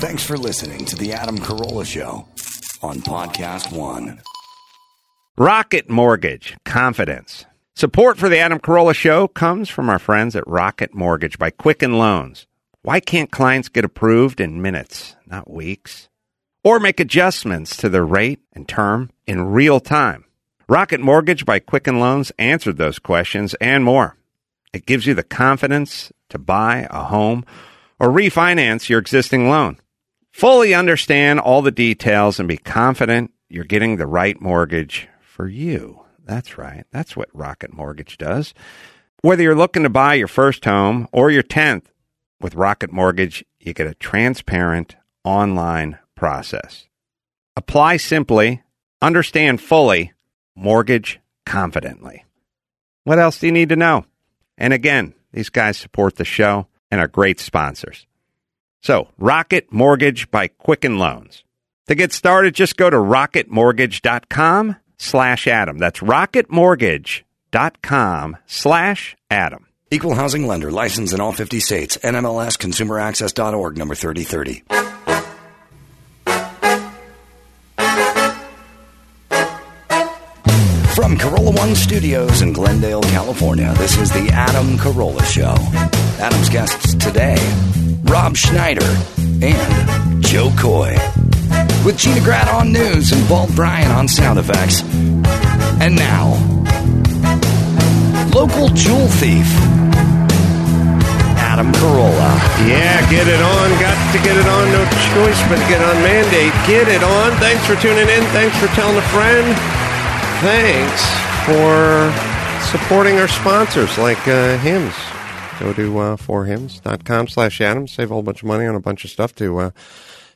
Thanks for listening to The Adam Carolla Show on Podcast One. Rocket Mortgage, confidence. Support for the Adam Carolla Show comes from our friends at Rocket Mortgage by Quicken Loans. Why can't clients get approved in minutes, not weeks? Or make adjustments to their rate and term in real time? Rocket Mortgage by Quicken Loans answered those questions and more. It gives you the confidence to buy a home or refinance your existing loan. Fully understand all the details and be confident you're getting the right mortgage for you. That's right. That's what Rocket Mortgage does. Whether you're looking to buy your first home or your 10th, with Rocket Mortgage, you get a transparent online process. Apply simply, understand fully, mortgage confidently. What else do you need to know? And again, these guys support the show and are great sponsors. So, Rocket Mortgage by Quicken Loans. To get started, just go to rocketmortgage.com slash Adam. That's rocketmortgage.com slash Adam. Equal housing lender licensed in all 50 states. NMLS consumeraccess.org number 3030. From Carolla One Studios in Glendale, California, this is the Adam Carolla Show. Adam's guests today, Rob Schneider and Jo Koy. With Gina Grad on news and Bald Brian on sound effects. And now, local jewel thief, Adam Carolla. Yeah, get it on. Got to get it on. No choice but to get on mandate. Get it on. Thanks for tuning in. Thanks for telling a friend. Thanks for supporting our sponsors like uh, Hims. Go to uh, forhims.com slash Adam. Save a whole bunch of money on a bunch of stuff to uh,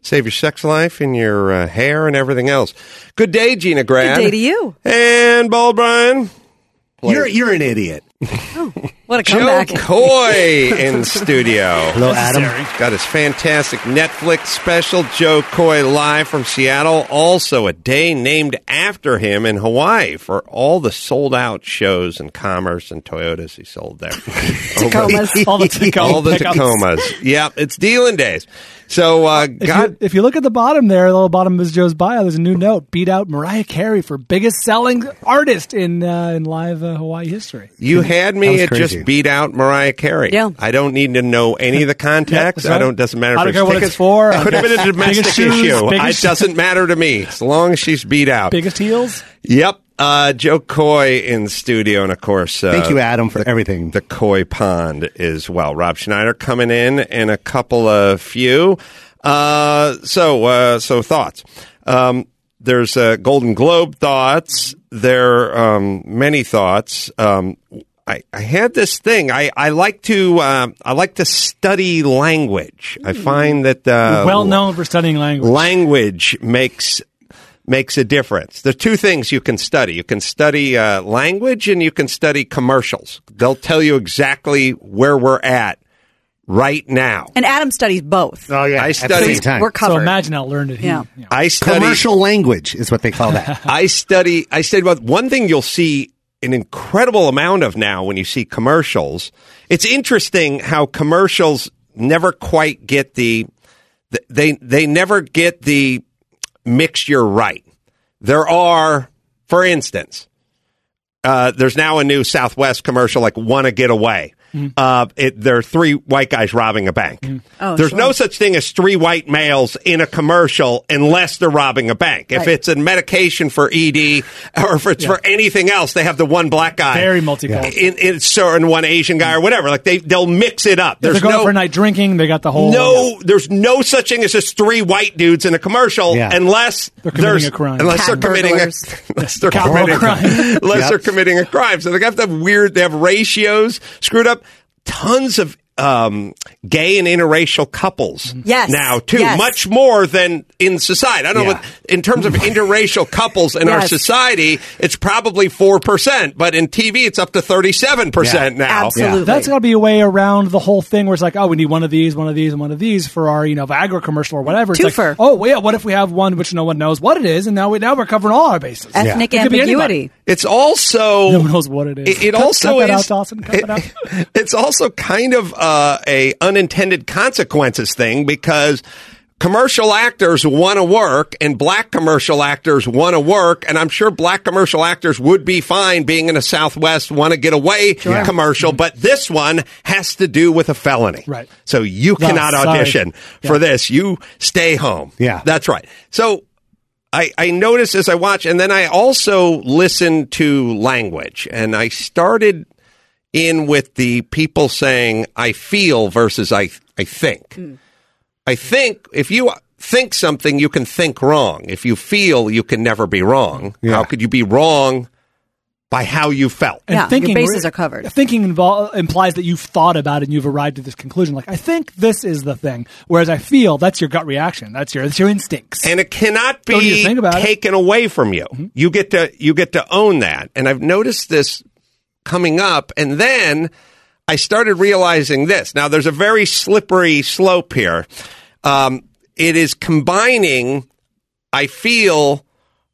save your sex life and your uh, hair and everything else. Good day, Gina Grad. Good day to you. And Bald Brian. You're you're an idiot. Oh, what a Joe. Coy in studio. Hello, Adam. Got his fantastic Netflix special, Jo Koy live from Seattle. Also, a day named after him in Hawaii for all the sold out shows and commerce and Toyotas he sold there. Tacomas. all the Tacoma all the. Tacomas. Yep, it's dealing days. So, uh, If God, you, if you look at the bottom there, the little bottom of Jo's bio, there's a new note: beat out Mariah Carey for biggest selling artist in uh, in live uh, Hawaii history. you had me was at crazy. just beat out Mariah Carey. Yeah. I don't need to know any of the context. that's right. I don't. Doesn't matter. I don't care what it's tickets. for. It could have been a domestic Biggest shoes, issue. It doesn't matter to me as long as she's beat out. Biggest heels. Yep. Uh, Jo Koy in studio, and of course, uh, Thank you, Adam, for everything. the Koy Pond as well. Rob Schneider coming in and a couple of few. Uh, so, uh, so thoughts. Um, there's uh, Golden Globe thoughts. There are um, many thoughts. Um, I, I had this thing. I, I like to uh, I like to study language. I find that uh, well known for studying language. language makes makes a difference. There's two things you can study. You can study uh, language and you can study commercials. They'll tell you exactly where we're at right now. And Adam studies both. Oh yeah, I at the same time. We're so covered. imagine how learned it he. Yeah. you know. I study Commercial language is what they call that. I study I study about one thing you'll see an incredible amount of now when you see commercials. It's interesting how commercials never quite get the they they never get the mixture right. There are, for instance, uh, there's now a new Southwest commercial like "Want to Get Away." Uh, it, there are three white guys robbing a bank. Oh, there's sure. no such thing as three white males in a commercial unless they're robbing a bank. If it's a medication for ED or if it's for anything else, they have the one black guy. Very multicultural. In, in, so, and one Asian guy or whatever. Like they they'll mix it up. If they're There's going no for a night drinking. They got the whole no, there's no such thing as just three white dudes in a commercial Yeah. unless They're committing there's- a crime. Unless Cat they're committing a, unless they're Cat committing, crime. unless Yep. they're committing a crime. So they have to have weird. They have ratios screwed up. Tons of um, gay and interracial couples Yes. now too, Yes. much more than in society. I don't know Yeah. what in terms of interracial couples in our society, it's probably four percent, but in TV, it's up to thirty-seven percent now. Absolutely. That's got to be a way around the whole thing where it's like, oh, we need one of these, one of these, and one of these for our, you know, Viagra commercial or whatever. It's Twofer. like, oh, well, yeah, what if we have one which no one knows what it is, and now we now we're covering all our bases. Ethnic It could be ambiguity. It's also No one knows what it is. It, it Cut- also cut that is. out, Dawson. Cut it- that out. it's also kind of uh, a unintended consequences thing because commercial actors want to work and black commercial actors want to work and i'm sure black commercial actors would be fine being in a southwest want to get away commercial but this one has to do with a felony. Right. so you cannot sorry. audition for this. You stay home. Yeah. that's right. So I, I notice as I watch, and then I also listen to language, and I started in with the people saying "I feel" versus "I I think." I think if you think something, you can think wrong. If you feel, you can never be wrong. Yeah. How could you be wrong by how you felt? And Yeah, your bases are covered. Thinking invol- implies that you've thought about it and you've arrived at this conclusion. Like, I think this is the thing. Whereas I feel that's your gut reaction. That's your that's your instincts. and it cannot be think about it? Mm-hmm. taken away from you. You get to you get to own that. And I've noticed this coming up, and then I started realizing this. Now, there's a very slippery slope here. Um, it is combining. I feel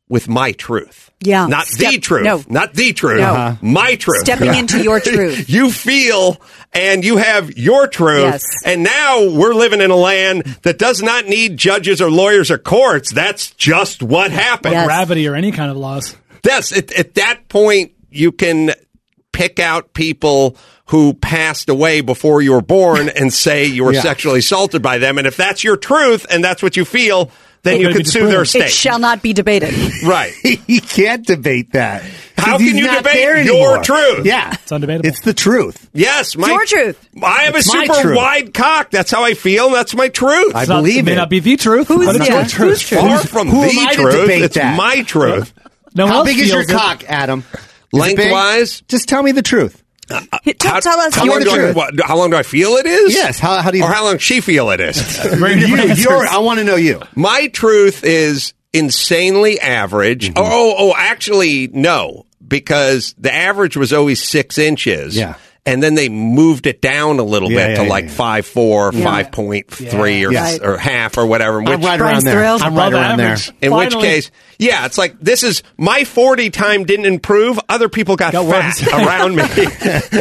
with my truth. Yeah. not Step- the truth. no. not the truth. No. Uh-huh. My truth. Stepping into your truth. you feel and you have your truth. Yes. And now we're living in a land that does not need judges or lawyers or courts. That's just what happened. Yes. Gravity or any kind of laws. Yes. At, at that point, you can pick out people who passed away before you were born and say you were Yeah. sexually assaulted by them. And if that's your truth and that's what you feel, then It you could could sue their disproven. It shall not be debated. right. you can't debate that. How can you debate your anymore. truth? Yeah, It's undebatable. It's the truth. Yes. My, your truth. I have a It's my super wide cock. That's how I feel. That's my truth. I It's not- believe it may it. not be the truth, Who's- but it's yeah, truth. who's truth? Far from who am the I to truth. debate It's that? my truth. No How big is your feels it. cock, Adam? Is? Lengthwise? Just tell me the truth. Hit- Tell, How, tell us how your long do I, truth. what, how long do I feel it is? Yes. How, how do you? Or how long she feel it is? Very different you, answers. you're, I want to know you. My truth is insanely average. Mm-hmm. Oh, oh, oh, actually, no, because the average was always six inches. Yeah. And then they moved it down a little Yeah, bit yeah, to like yeah. five four, Yeah. five point three, or Yeah. or half or whatever. in I'm Which, right around there. thrilled. I'm right around average. there. in which case, yeah, it's like this is my forty time didn't improve. Other people got, Got fat worse. around me.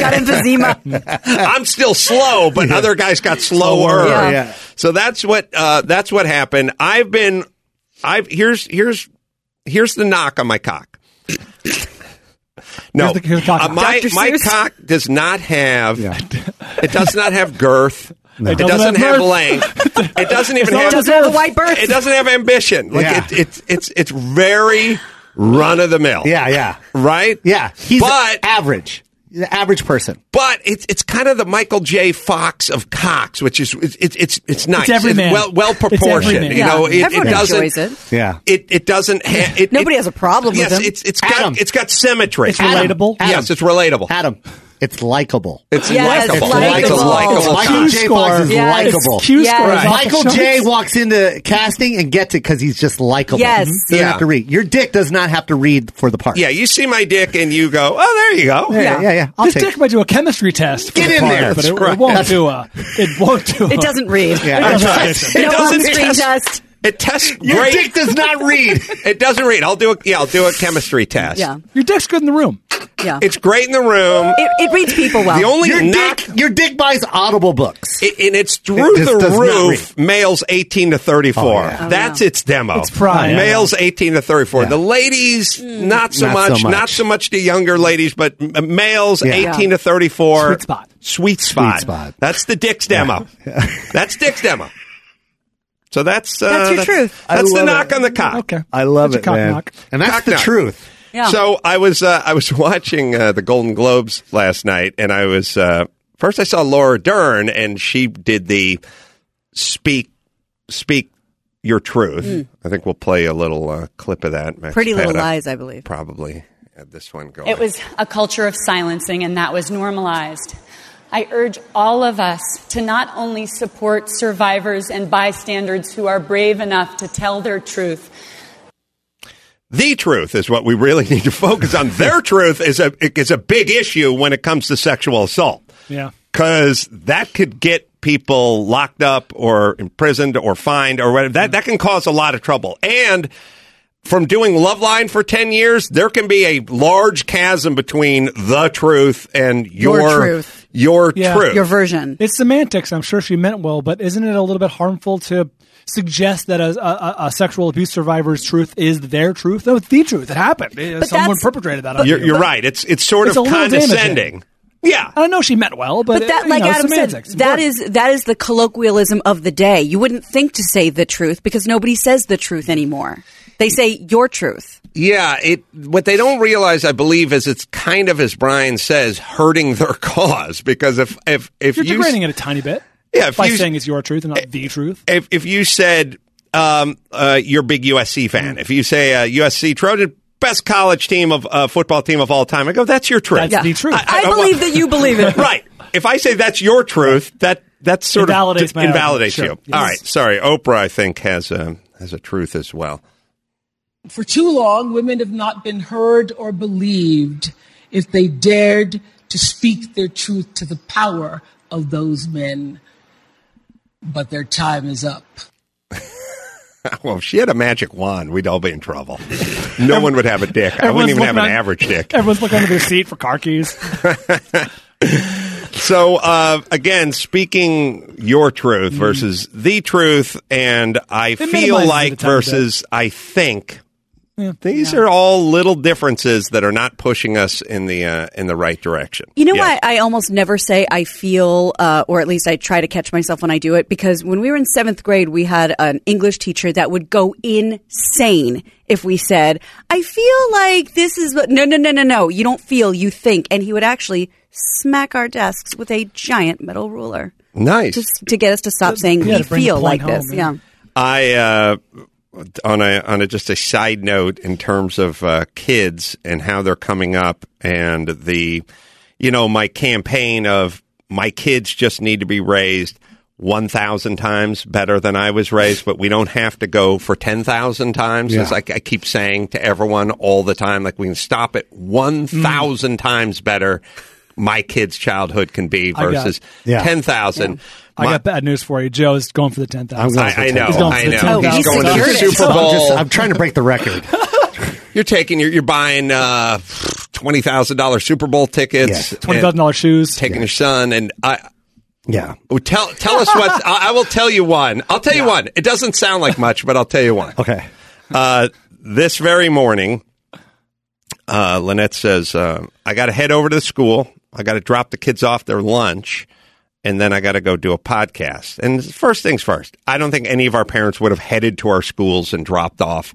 Got emphysema. I'm still slow, but other guys got slower. Yeah. Yeah. So that's what uh, that's what happened. I've been I've here's here's here's the knock on my cock. No, Here's the- here's the uh, my my cock does not have. Yeah. It does not have girth. It doesn't doesn't, have have, length. It doesn't even not have. It doesn't have a white birth. It doesn't have ambition. Like Yeah. it, it's it's it's very run of the mill. Yeah, yeah, Right. yeah. He's but average. The average person. but it's it's kind of the Michael J. Fox of Cox, which is it's it's it's, it's nice. every man. well well It's every proportioned. man. You know, Yeah, it, everyone it doesn't. enjoys it. Yeah. It it doesn't. Ha- it, Nobody it- has a problem with yes, them. it's it's Adam. got it's got symmetry. It's relatable. Adam. Yes, it's relatable. Adam, it's likable. It's Yes, likable. likable. It's likable. Michael cock. J. Q Fox is Yes. likable. Q Yes. score is Michael J. walks into casting and gets it because he's just likable. Yes. Mm-hmm. Doesn't Yeah. have to read. Your dick does not have to read for the part. Yeah, you see my dick and you go, oh, there you go. yeah, yeah. Yeah. yeah. I'll This take dick might do a chemistry test. For Get the in part, there. but it, right. it won't do a. It won't do. A, It doesn't read. Yeah. It doesn't That's audition. It No doesn't on-screen test- test. It tests Your great. dick does not read. It doesn't read. I'll do a yeah. I'll do a chemistry test. Yeah. Your dick's good in the room. Yeah. It's great in the room. it, it reads people well. The only your knock, dick, your dick buys audible books. it, and it's through It the roof. Males eighteen to thirty four. Oh, yeah. Oh, That's yeah. its demo. It's prime. Males eighteen to thirty four. Yeah. The ladies, hmm. not so Not much. so much. Not so much the younger ladies, but males Yeah. eighteen to thirty four. Sweet spot. Sweet spot. spot. That's the Dick's demo. that's Dick's demo. So that's uh, That's your truth. That's the knock it. on the cock. Okay. I love That's it, cock man. knock. And that's Cock the knock. truth. Yeah. So I was uh, I was watching uh, the Golden Globes last night, and I was uh, first I saw Laura Dern, and she did the speak speak your truth. I think we'll play a little uh, clip of that. Max Pretty Little Lies, I believe. Probably had this one go. It was a culture of silencing, and that was normalized. I urge all of us to not only support survivors and bystanders who are brave enough to tell their truth, the truth is what we really need to focus on. Their truth is a is a big issue when it comes to sexual assault. Yeah. because that could get people locked up or imprisoned or fined or whatever. That that can cause a lot of trouble. And from doing Loveline for ten years, there can be a large chasm between the truth and your Your truth. Your Yeah. truth. Your version. It's semantics. I'm sure she meant well, but isn't it a little bit harmful to suggest that a, a, a sexual abuse survivor's truth is their truth? No, it's the truth. It happened. Uh, Someone perpetrated that. on you're, you. you're right. It's it's sort It's of a little condescending. damaging. Yeah. I know she meant well, but, But that, you like know, Adam semantics. said, that Important. is that is the colloquialism of the day. You wouldn't think to say the truth because nobody says the truth anymore. They say your truth. Yeah, it what they don't realize, I believe, is it's kind of as Brian says, hurting their cause. Because if if if You're you degrading it a tiny bit. Yeah, if by you- saying it's your truth and not the truth. if if you said um, uh, you're a big USC fan, if you say uh, USC Trojan best college team of uh, football team of all time, I go that's your truth. That's the truth. I, believe that you believe it. right. If I say that's your truth, that that sort Invalidates of my invalidates argument. you. Sure. Yes. right, sorry. Oprah, I think has a has a truth as well. For too long, women have not been heard or believed if they dared to speak their truth to the power of those men. But their time is up. Well, if she had a magic wand, we'd all be in trouble. No one would have a dick. I wouldn't even have an on- average dick. Everyone's looking under their seat for car keys. So uh, again, speaking your truth versus the truth, and I feel it a like versus I think. These are all little differences that are not pushing us in the uh, in the right direction. You know Yes. why I almost never say I feel, uh, or at least I try to catch myself when I do it? Because when we were in seventh grade, we had an English teacher that would go insane if we said, I feel like this is what, no, no, no, no, no, you don't feel, you think. And he would actually smack our desks with a giant metal ruler Nice. just to get us to stop saying yeah, we to bring the feel like home, this. yeah. Yeah. I uh, on a on a just a side note in terms of uh, kids and how they're coming up and the you know my campaign of my kids just need to be raised 1000 times better than I was raised but we don't have to go for 10,000 times as I, I keep saying to everyone all the time like we can stop at 1000 times better my kid's childhood can be versus Yeah. 10,000 I got bad news for you. Jo Jo's going for the 10,000. I'm going for I, I know, He's going for I the know. 10,000. He's going to the Serious. Super I'm, Bowl. just- I'm trying to break the record. You're taking, you're, you're buying uh, twenty thousand dollars Super Bowl tickets, Yes. Twenty thousand dollars shoes. and taking your son, and I. Yeah. well, Tell tell us what I, I will tell you one. I'll tell you one. It doesn't sound like much, but I'll tell you one. Okay. Uh, this very morning, uh, Lynette says, uh, "I got to head over to the school. I got to drop the kids off their lunch, and then I got to go do a podcast." And first things first, I don't think any of our parents would have headed to our schools and dropped off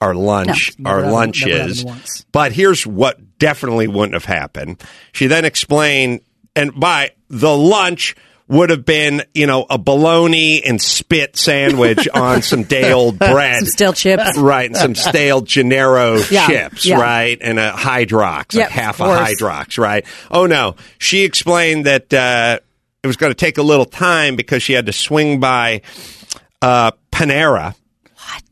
our lunch, No. our Never happened- never lunches. But here's what definitely wouldn't have happened. She then explained, and by the lunch would have been, you know, a bologna and spit sandwich on some day old bread. Some stale chips. Right, and some stale Gennaro Yeah, chips, yeah. right, and a Hydrox, Yep, like half a. Hydrox, right. Oh no, she explained that uh, it was going to take a little time because she had to swing by uh, Panera.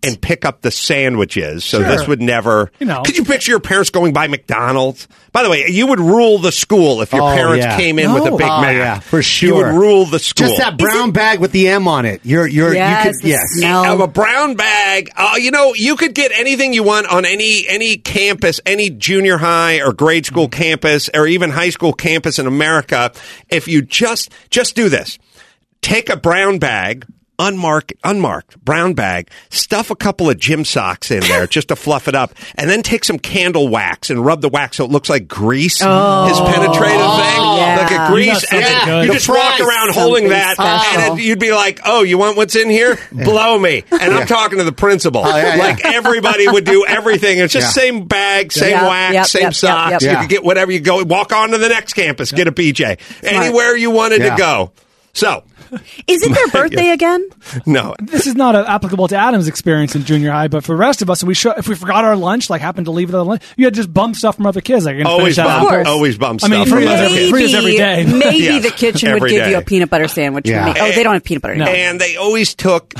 And pick up the sandwiches, so Sure. this would never. You know. Could you picture your parents going by McDonald's? By the way, you would rule the school if your Oh, parents yeah. came in with a Big Oh, Mac. yeah, for sure. You would rule the school. Just that brown bag with the M on it. You're you're Yes, you could the yes. smell. of a brown bag. Uh, you know, you could get anything you want on any any campus, any junior high or grade school campus, or even high school campus in America. If you just just do this, take a brown bag. Unmarked, unmarked brown bag. Stuff a couple of gym socks in there just to fluff it up, and then take some candle wax and rub the wax so it looks like grease. His penetrative thing, yeah. like a You grease, know and then you just walk around holding that, special. and you'd be like, "Oh, you want what's in here? Blow me!" And I'm talking to the principal. Oh, yeah, yeah. Like everybody would do everything. It's just Yeah. same bag, same wax, yep, same yep, socks. yep. You Yeah. could get whatever you go. Walk on to the next campus, get a PJ, anywhere you wanted Yeah. to go. So, Is it their birthday again? no, This is not uh, applicable to Adam's experience in junior high, but for the rest of us, if we show, if we forgot our lunch, like happened to leave it on the lunch, you had just bump stuff from other kids. Like, you're gonna always finish that bump, apple. always bump I mean, stuff. free from is other every- kids. free is every day. maybe Yes, the kitchen would every give you a peanut butter sandwich. Yeah. For me. Oh, they don't have peanut butter. No. and they always took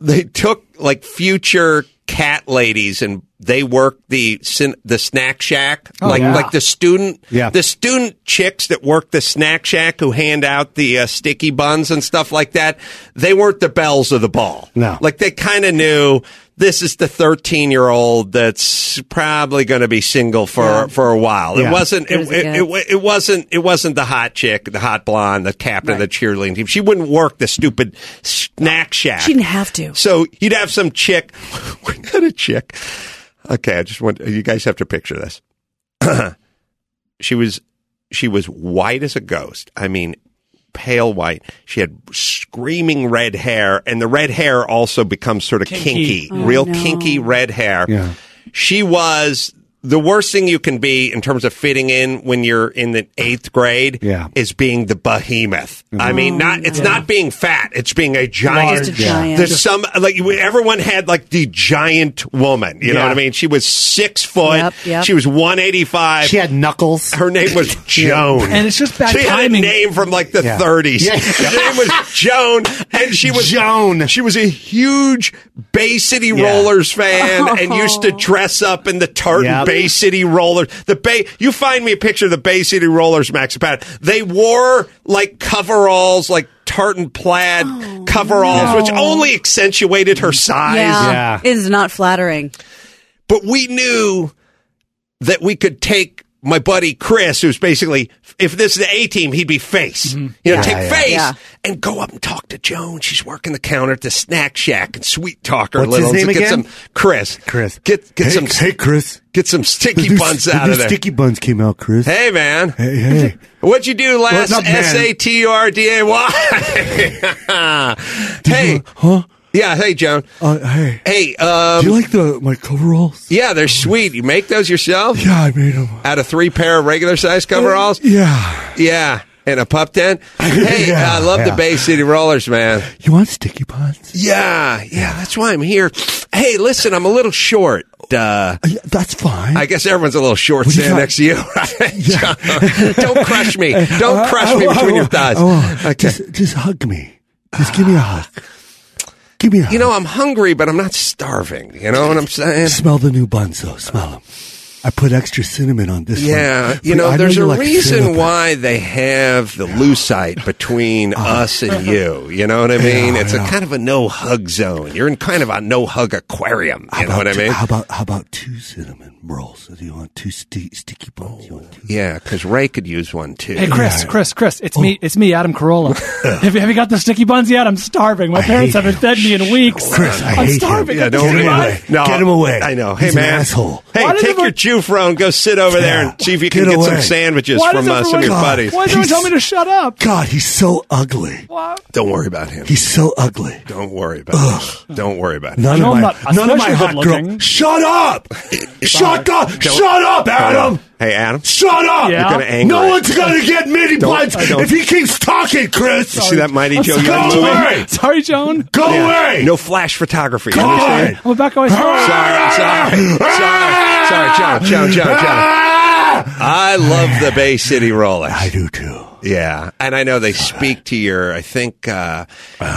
they took like future cat ladies and they work the the snack shack like yeah. like the student Yeah. the student chicks that work the snack shack who hand out the uh, sticky buns and stuff like that they weren't the bells of the ball No. like they kind of knew this is the 13 year old that's probably going to be single for Yeah. for a while. It wasn't. It, it it, it, it wasn't. It wasn't the hot chick, the hot blonde, the captain of the cheerleading team. She wouldn't work the stupid snack shack. She didn't have to. So you'd have some chick. We had a chick. Okay, I just want you guys have to picture this. she was she was white as a ghost. I mean, pale white. She had screaming red hair, and the red hair also becomes sort of kinky, Kinky. Oh, real kinky red hair. Yeah. She was the worst thing you can be in terms of fitting in when you're in the eighth grade. Yeah. is being the behemoth. I mean, mm-hmm. not it's not being fat; it's being a giant. Just a giant. There's some like everyone had like the giant woman. You know what I mean? She was six foot. Yep, yep. She was one eighty five. She had knuckles. Her name was Joan. And it's just bad she had a timing. name from like the Yeah. 30s. Yeah. Her name was Joan, and she was Joan. She was a huge Bay City Yeah. Rollers fan, oh. and used to dress up in the tartan Yep. Bay City Rollers. The Bay. You find me a picture of the Bay City Rollers, Max Pat. They wore like coveralls, like tartan plaid oh, coveralls, which only accentuated her size. Yeah, Yeah. it is not flattering. But we knew that we could take my buddy Chris, who's basically, if this is the A team, he'd be face. Mm-hmm. You know, Yeah, take yeah. face Yeah. and go up and talk to Joan. She's working the counter at the snack shack and sweet talk her a What's his little. name get again? some Chris. Chris. Get get hey, some Hey, Chris. get some sticky new- buns the out new of there. Sticky buns came out, Chris. Hey man. Hey, hey. What'd you do last What's up, man? S A T U R D A Y? Hey. Huh? Yeah, hey Joan. Uh, hey. Hey, um Do you like the my coveralls? yeah, they're sweet. You make those yourself? Yeah, I made them. Out of three pair of regular size coveralls? Yeah. Yeah, And a pup tent. Hey, Yeah, I love the. Bay City Rollers, man. You want sticky buns? Yeah, yeah, that's why I'm here. Hey, listen, I'm a little short. Uh, Uh, yeah, that's fine. I guess everyone's a little short standing got? next to you. Right? Yeah. Don't crush me. Don't crush me between your thighs. Okay. Just, just hug me. Just give me a hug. Give me a hug. You know, I'm hungry, but I'm not starving. You know what I'm saying? Smell the new buns, though. Smell them. I put extra cinnamon on this one. Yeah, you know, I there's you a like reason cinnamon. why they have the lucite between oh. us and you. You know what I mean? Yeah, it's a kind of a no hug zone. You're in kind of a no hug aquarium. How You know what I about two- mean? How about how about two cinnamon rolls? Do you want two sti- sticky buns? You want two? Yeah, because Ray could use one too. Hey Chris, Yeah. Chris, Chris, it's me, oh. it's me, Adam Carolla. have, you, have you got the sticky buns yet? I'm starving. My I parents haven't him. fed me in weeks. Chris, I I'm hate him. starving. Yeah, don't Get him away. No, Get him away. I know. Hey, He's man. asshole. Hey, take your your chew phone, go sit over there and see if you can Get get, some sandwiches Why from does uh, some of your everyone- buddies. Why does everyone tell me to shut up? God, he's so ugly. Why? Don't worry about him. He's so ugly. Don't worry about him. Don't worry about him. None No, of I'm my not none of my especially hot good-looking. girls. Shut up! Shut up! Don't- Shut up, Adam! Hey, Adam. Shut up! Yeah? You're gonna anger No it. one's gonna get mini Don't- I don't- if he keeps talking, Chris. You see that Mighty Joe I'm Young Go movie? away! Sorry, Joan. Go away! No flash photography. Go understand? away! I'm about to go. Sorry, sorry, sorry, sorry, John, John, John, John. Ah! I love the Bay City Rollers. I do too. Yeah, and I know they speak to your, I think, uh,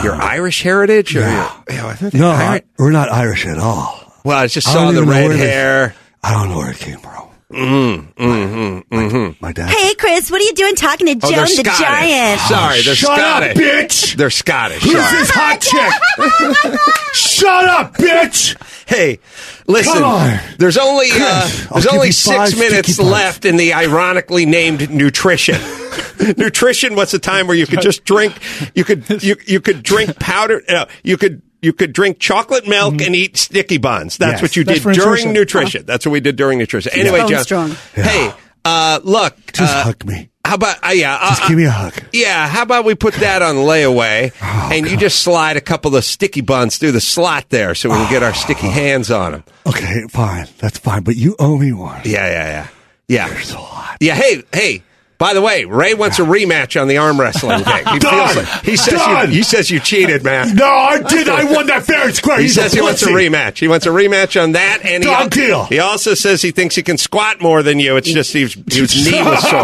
your Irish heritage. Or yeah. Your, yeah, I think No, Iri- I, we're not Irish at all. well, I just I saw the even red where this- hair. I don't know where it came from. Mm, mm, mm, mm. My dad. Hey, Chris, what are you doing talking to Oh, Joan the Giant? Sorry, they're Shut Scottish. up, bitch! They're Scottish. Who's sorry. this hot chick? Shut up, bitch! Hey, listen. Come on. There's only uh, there's only six minutes left in the ironically named nutrition. nutrition was a time where you could just drink. You could you you could drink powder. Uh, you could. You could drink chocolate milk and eat sticky buns. That's Yes. what you did during nutrition. nutrition. That's what we did during nutrition. Anyway, John. strong. Hey, uh, look. Just uh, hug me. How about uh, yeah? Uh, Just give me a hug. yeah, how about we put that on layaway Oh, and you just slide a couple of sticky buns through the slot there so we can get our sticky hands on them. Okay, fine. That's fine. But you owe me one. Yeah, yeah, yeah. Yeah. You're so hot. Yeah, hey, hey. By the way, Ray wants a rematch on the arm wrestling thing. He Done. feels like he says Done. you, he says you cheated, man. No, I did. I won that fair and square. He He's says a he wants a pussy. rematch. He wants a rematch on that, and he, Done deal. he also says he thinks he can squat more than you. It's just he's, his knee was sore.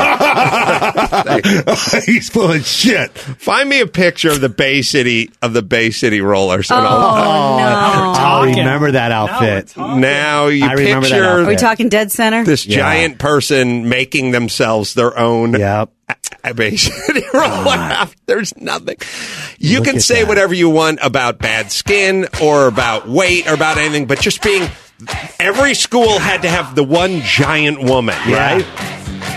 He's full of shit. Find me a picture of the Bay City of the Bay City Rollers. and I'll- Oh, no. I remember that outfit. Now you I remember that picture Are we outfit. talking dead center? this Yeah. giant person making themselves their own own Yep. a Bay City roll out. There's nothing. You Look can say that. whatever you want about bad skin or about weight or about anything, but just being every school had to have the one giant woman, Yeah. right?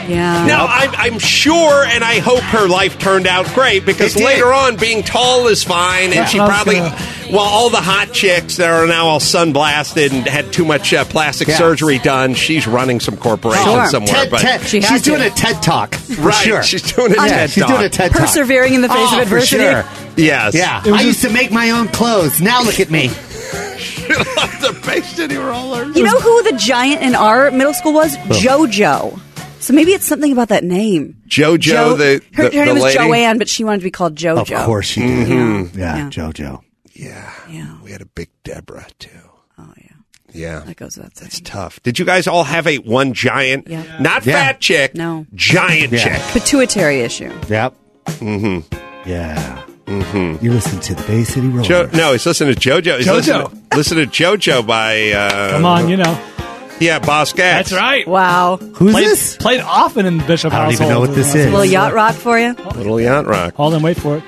Yeah. Now, I'm, I'm sure, and I hope her life turned out great because later on, being tall is fine, Yeah, and she probably, gonna- well, all the hot chicks that are now all sunblasted and had too much uh, plastic Yeah. surgery done, she's running some corporation Sure. somewhere. TED, but TED. She had she's to. doing a TED talk. For right, sure. she's doing a yeah, TED she's talk. doing a TED talk. Persevering in the face oh, of adversity. For sure. Yes, Yeah. was I just- used to make my own clothes. Now look at me. the Bay City Rollers. You know who the giant in our middle school was? JoJo. So maybe it's something about that name. JoJo, Jo- the, her, the, her the name was lady. Joanne, but she wanted to be called JoJo. Of course she did. Mm-hmm. Yeah, Yeah. JoJo. Yeah, Yeah. we had a big Deborah too. Oh yeah, Yeah, that goes without saying. That's tough. Did you guys all have a one giant, Yeah. not Yeah. fat chick, No. giant Yeah. chick? Pituitary issue. Yep. Mm-hmm. Yeah. Mm-hmm. You listen to the Bay City Rollers. Jo- no, he's listening to JoJo. He's JoJo. Listening, listen to JoJo by uh, Come on, you know. Yeah, Boz Scaggs. That's right. Wow. Who's Played, this? played often in the Bishop I don't household. even know what this is. A little yacht rock for you. Little yacht rock. Hold on, wait for it.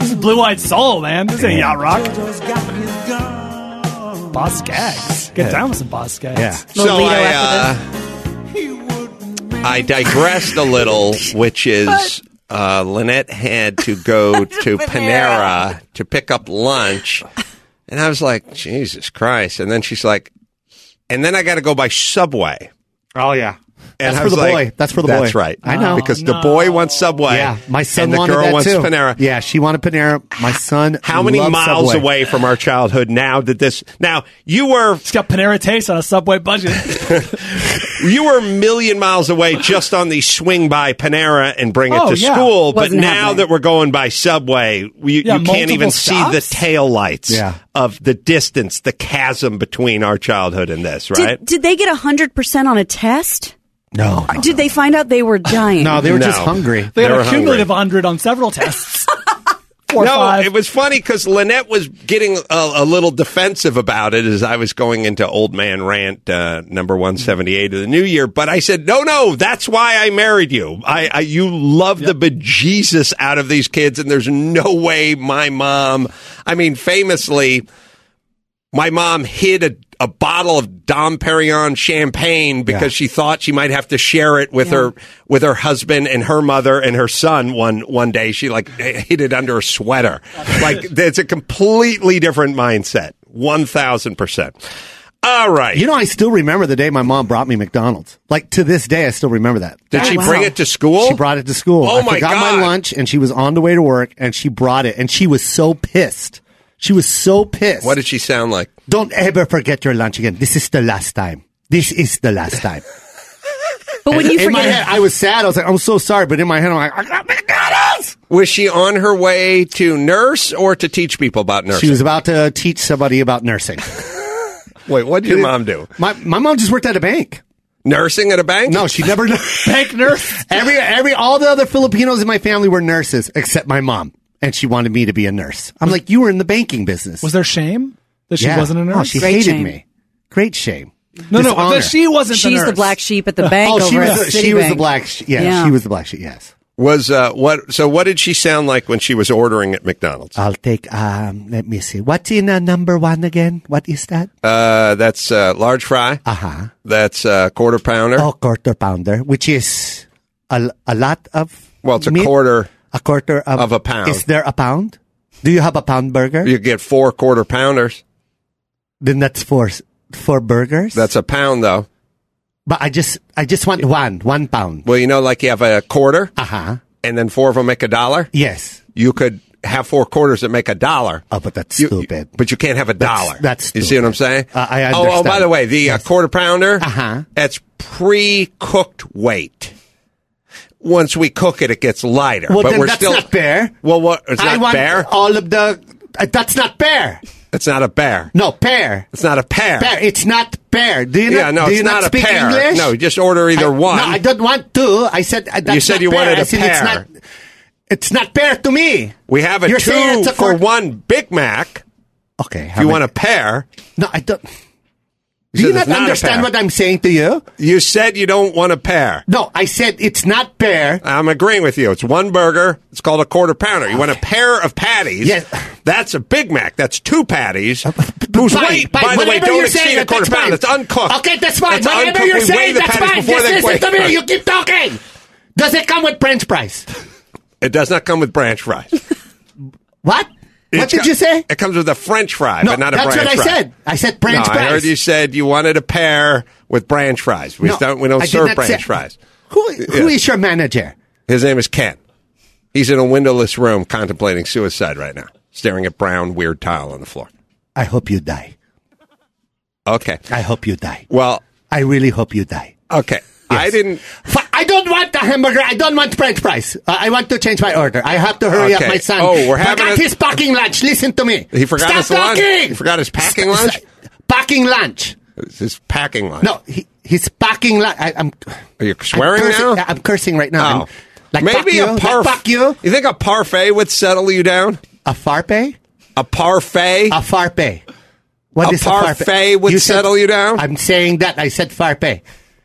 This is Blue Eyed Soul, man. This ain't yacht rock. Boz Scaggs. Get down with some Boz Scaggs. Yeah. So Little I, uh, I digressed a little, which is uh, Lynette had to go to Panera to pick up lunch, and I was like, Jesus Christ! And then she's like, and then I got to go by Subway. Oh, yeah. And That's I for was the like, boy. That's for the boy. That's right. I know. because the boy wants Subway. Yeah, my son and the wanted girl that wants too. Panera. Yeah, she wanted Panera. My son. How many loves miles Subway. away from our childhood now did this? Now you were It's got Panera taste on a Subway budget. you were a million miles away just on the swing by Panera and bring it Oh, to yeah. school. But Wasn't now happening. that we're going by Subway, you, Yeah, you can't even multiple see the stops? tail lights Yeah. of the distance, the chasm between our childhood and this. Right? Did, did they get 100% on a test? No. Or did they find out they were dying? No, they were No. just hungry. They had They were a cumulative 100 on several tests. Four no, five. it was funny because Lynette was getting a, a little defensive about it as I was going into Old Man Rant uh, number 178 of the new year. But I said, no, no, that's why I married you. I, I You love the bejesus out of these kids, and there's no way my mom, I mean, famously, my mom hid a, a bottle of Dom Perignon champagne because Yeah. she thought she might have to share it with her with her husband and her mother and her son one one day. She like hid it under a sweater. like it's a completely different mindset. One thousand percent. All right. You know, I still remember the day my mom brought me McDonald's. Like to this day, I still remember that. Did she oh, wow. bring it to school? She brought it to school. Oh I my forgot God. my lunch, and she was on the way to work, and she brought it, and she was so pissed. She was so pissed. What did she sound like? Don't ever forget your lunch again. This is the last time. This is the last time. But when you in my forget, head, I was sad. I was like, I'm so sorry. But in my head, I'm like, I got McDonald's. Was she on her way to nurse or to teach people about nursing? She was about to teach somebody about nursing. Wait, what did your mom do? My my mom just worked at a bank. Nursing at a bank? No, she never. Bank nurse. every every all the other Filipinos in my family were nurses except my mom, and she wanted me to be a nurse. I'm like, you were in the banking business. Was there shame that she Yeah. wasn't a nurse? Oh, she Great hated shame. me. Great shame. no, no, Dishonor. that she wasn't the she's the nurse. black sheep at the bank Oh, over she was at the, she was the black. Sh- yeah, Yeah. she was the black sheep. Yes. Was uh, what? So what did she sound like when she was ordering at McDonald's? I'll take. Um, let me see. What's in uh, number one again? What is that? Uh, that's uh, large fry. Uh huh. That's uh, quarter pounder. Oh, quarter pounder, which is a, a lot of. well, it's a meat. quarter. A quarter of, of a pound. Is there a pound? Do you have a pound burger? You get four quarter pounders. then that's four four burgers. That's a pound, though. But I just I just want one one pound. Well, you know, like you have a quarter, Uh huh. and then four of them make a dollar. Yes. You could have four quarters that make a dollar. Oh, but that's You- stupid. but you can't have a That's- dollar. that's you see what I'm saying? Uh, I Oh, oh, by the way, the uh, quarter pounder. Uh-huh. That's pre-cooked weight. Once we cook it, it gets lighter. Well, but we're that's still not fair. Well, what? It's I not want bear. all of the. Uh, that's not pear. It's not a bear. No, pear. It's not a pear. Pear. It's not pear. Do you Yeah, not? no, do it's you not, a speak pear. English? No, just order either I, one. No, I don't want to. I said uh, that's You said not you pear. wanted I a said It's not. It's not pear to me. we have a You're two a for one Big Mac. Okay. If you want a pear, No, I don't. Do you not not understand what I'm saying to you? You said you don't want a pear. No, I said it's not pear. I'm agreeing with you. It's one burger. It's called a quarter pounder. You want a pair of patties. Yes. That's a Big Mac. That's two patties. Whose weight, by the way, don't exceed a quarter that's pound. It's uncooked. Okay, that's fine. It's Whatever uncooked. you're We saying, that's fine. Just listen to me. You keep talking. Does it come with French fries? It does not come with branch fries. What? What did co- you say? It comes with a French fry, No, but not a that's branch what I fry. said. I said branch no, fries. I heard you said you wanted a pair with branch fries. We No, don't. We don't I serve branch say- fries. Who, who Yeah. is your manager? His name is Ken. He's in a windowless room contemplating suicide right now, staring at brown weird tile on the floor. I hope you die. Okay. I hope you die. Well, I really hope you die. okay. I didn't. I don't want the hamburger. I don't want French fries. Uh, I want to change my order. I have to hurry Okay. up, my son. Oh, we're having forgot a- his packing lunch. Listen to me. He forgot Stop his lunch? talking. He forgot his packing lunch? Packing lunch. It's his packing lunch. No, he, he's packing lunch. I, I'm. Are you swearing I'm cursing, now? I'm cursing right now. Oh. Like Maybe fuck you, a like parf- fuck you. You think a parfait would settle you down? A farpe? A parfait? A farpe. What A is parfait would You said- settle you down? I'm saying that. I said farpe.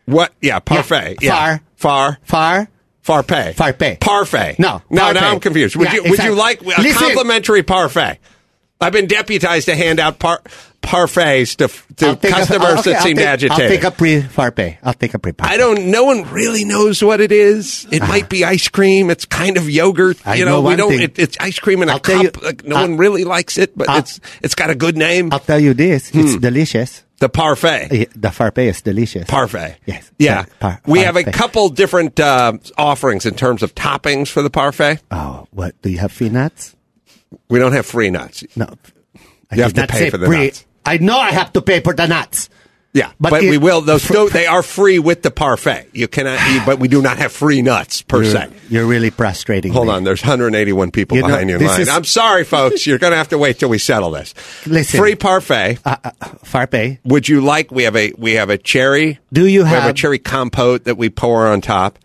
What? Yeah, parfait. Yeah. Far. Far. Far. Farpay. Farpay. Parfait. No, No, parfait. now I'm confused. Would Yeah, you Would you like a Listen. complimentary parfait? I've been deputized to hand out par- parfaits to, to a- customers okay, that I'll seem take, agitated. I'll take a pre farpe. I'll take a pre I don't. No one really knows what it is. It might be ice cream. It's kind of yogurt. I you know know, we don't. It, it's ice cream in a I'll tell cup. you- like, no I'll- one really likes it, but it's it's got a good name. I'll tell you this. Hmm. It's delicious. The parfait. Eh, The parfait is delicious. Parfait. Yes. Yeah. Par- we have a couple different uh, offerings in terms of toppings for the parfait. Oh, what? Do you have free nuts? We don't have free nuts. No. I You have to pay for the free. nuts. I know I have to pay for the nuts. Yeah, But but, it- we will. Those do- they are free with the parfait. You cannot eat, but we do not have free nuts per You're, se. you're really frustrating. Hold me. on, there's 181 people You know, behind you in this line. is- I'm sorry, folks. You're going to have to wait till we settle this. Listen. free parfait. Uh, uh, farpe. Would you like? We have a we have a cherry. Do you we have, a cherry compote that we pour on top?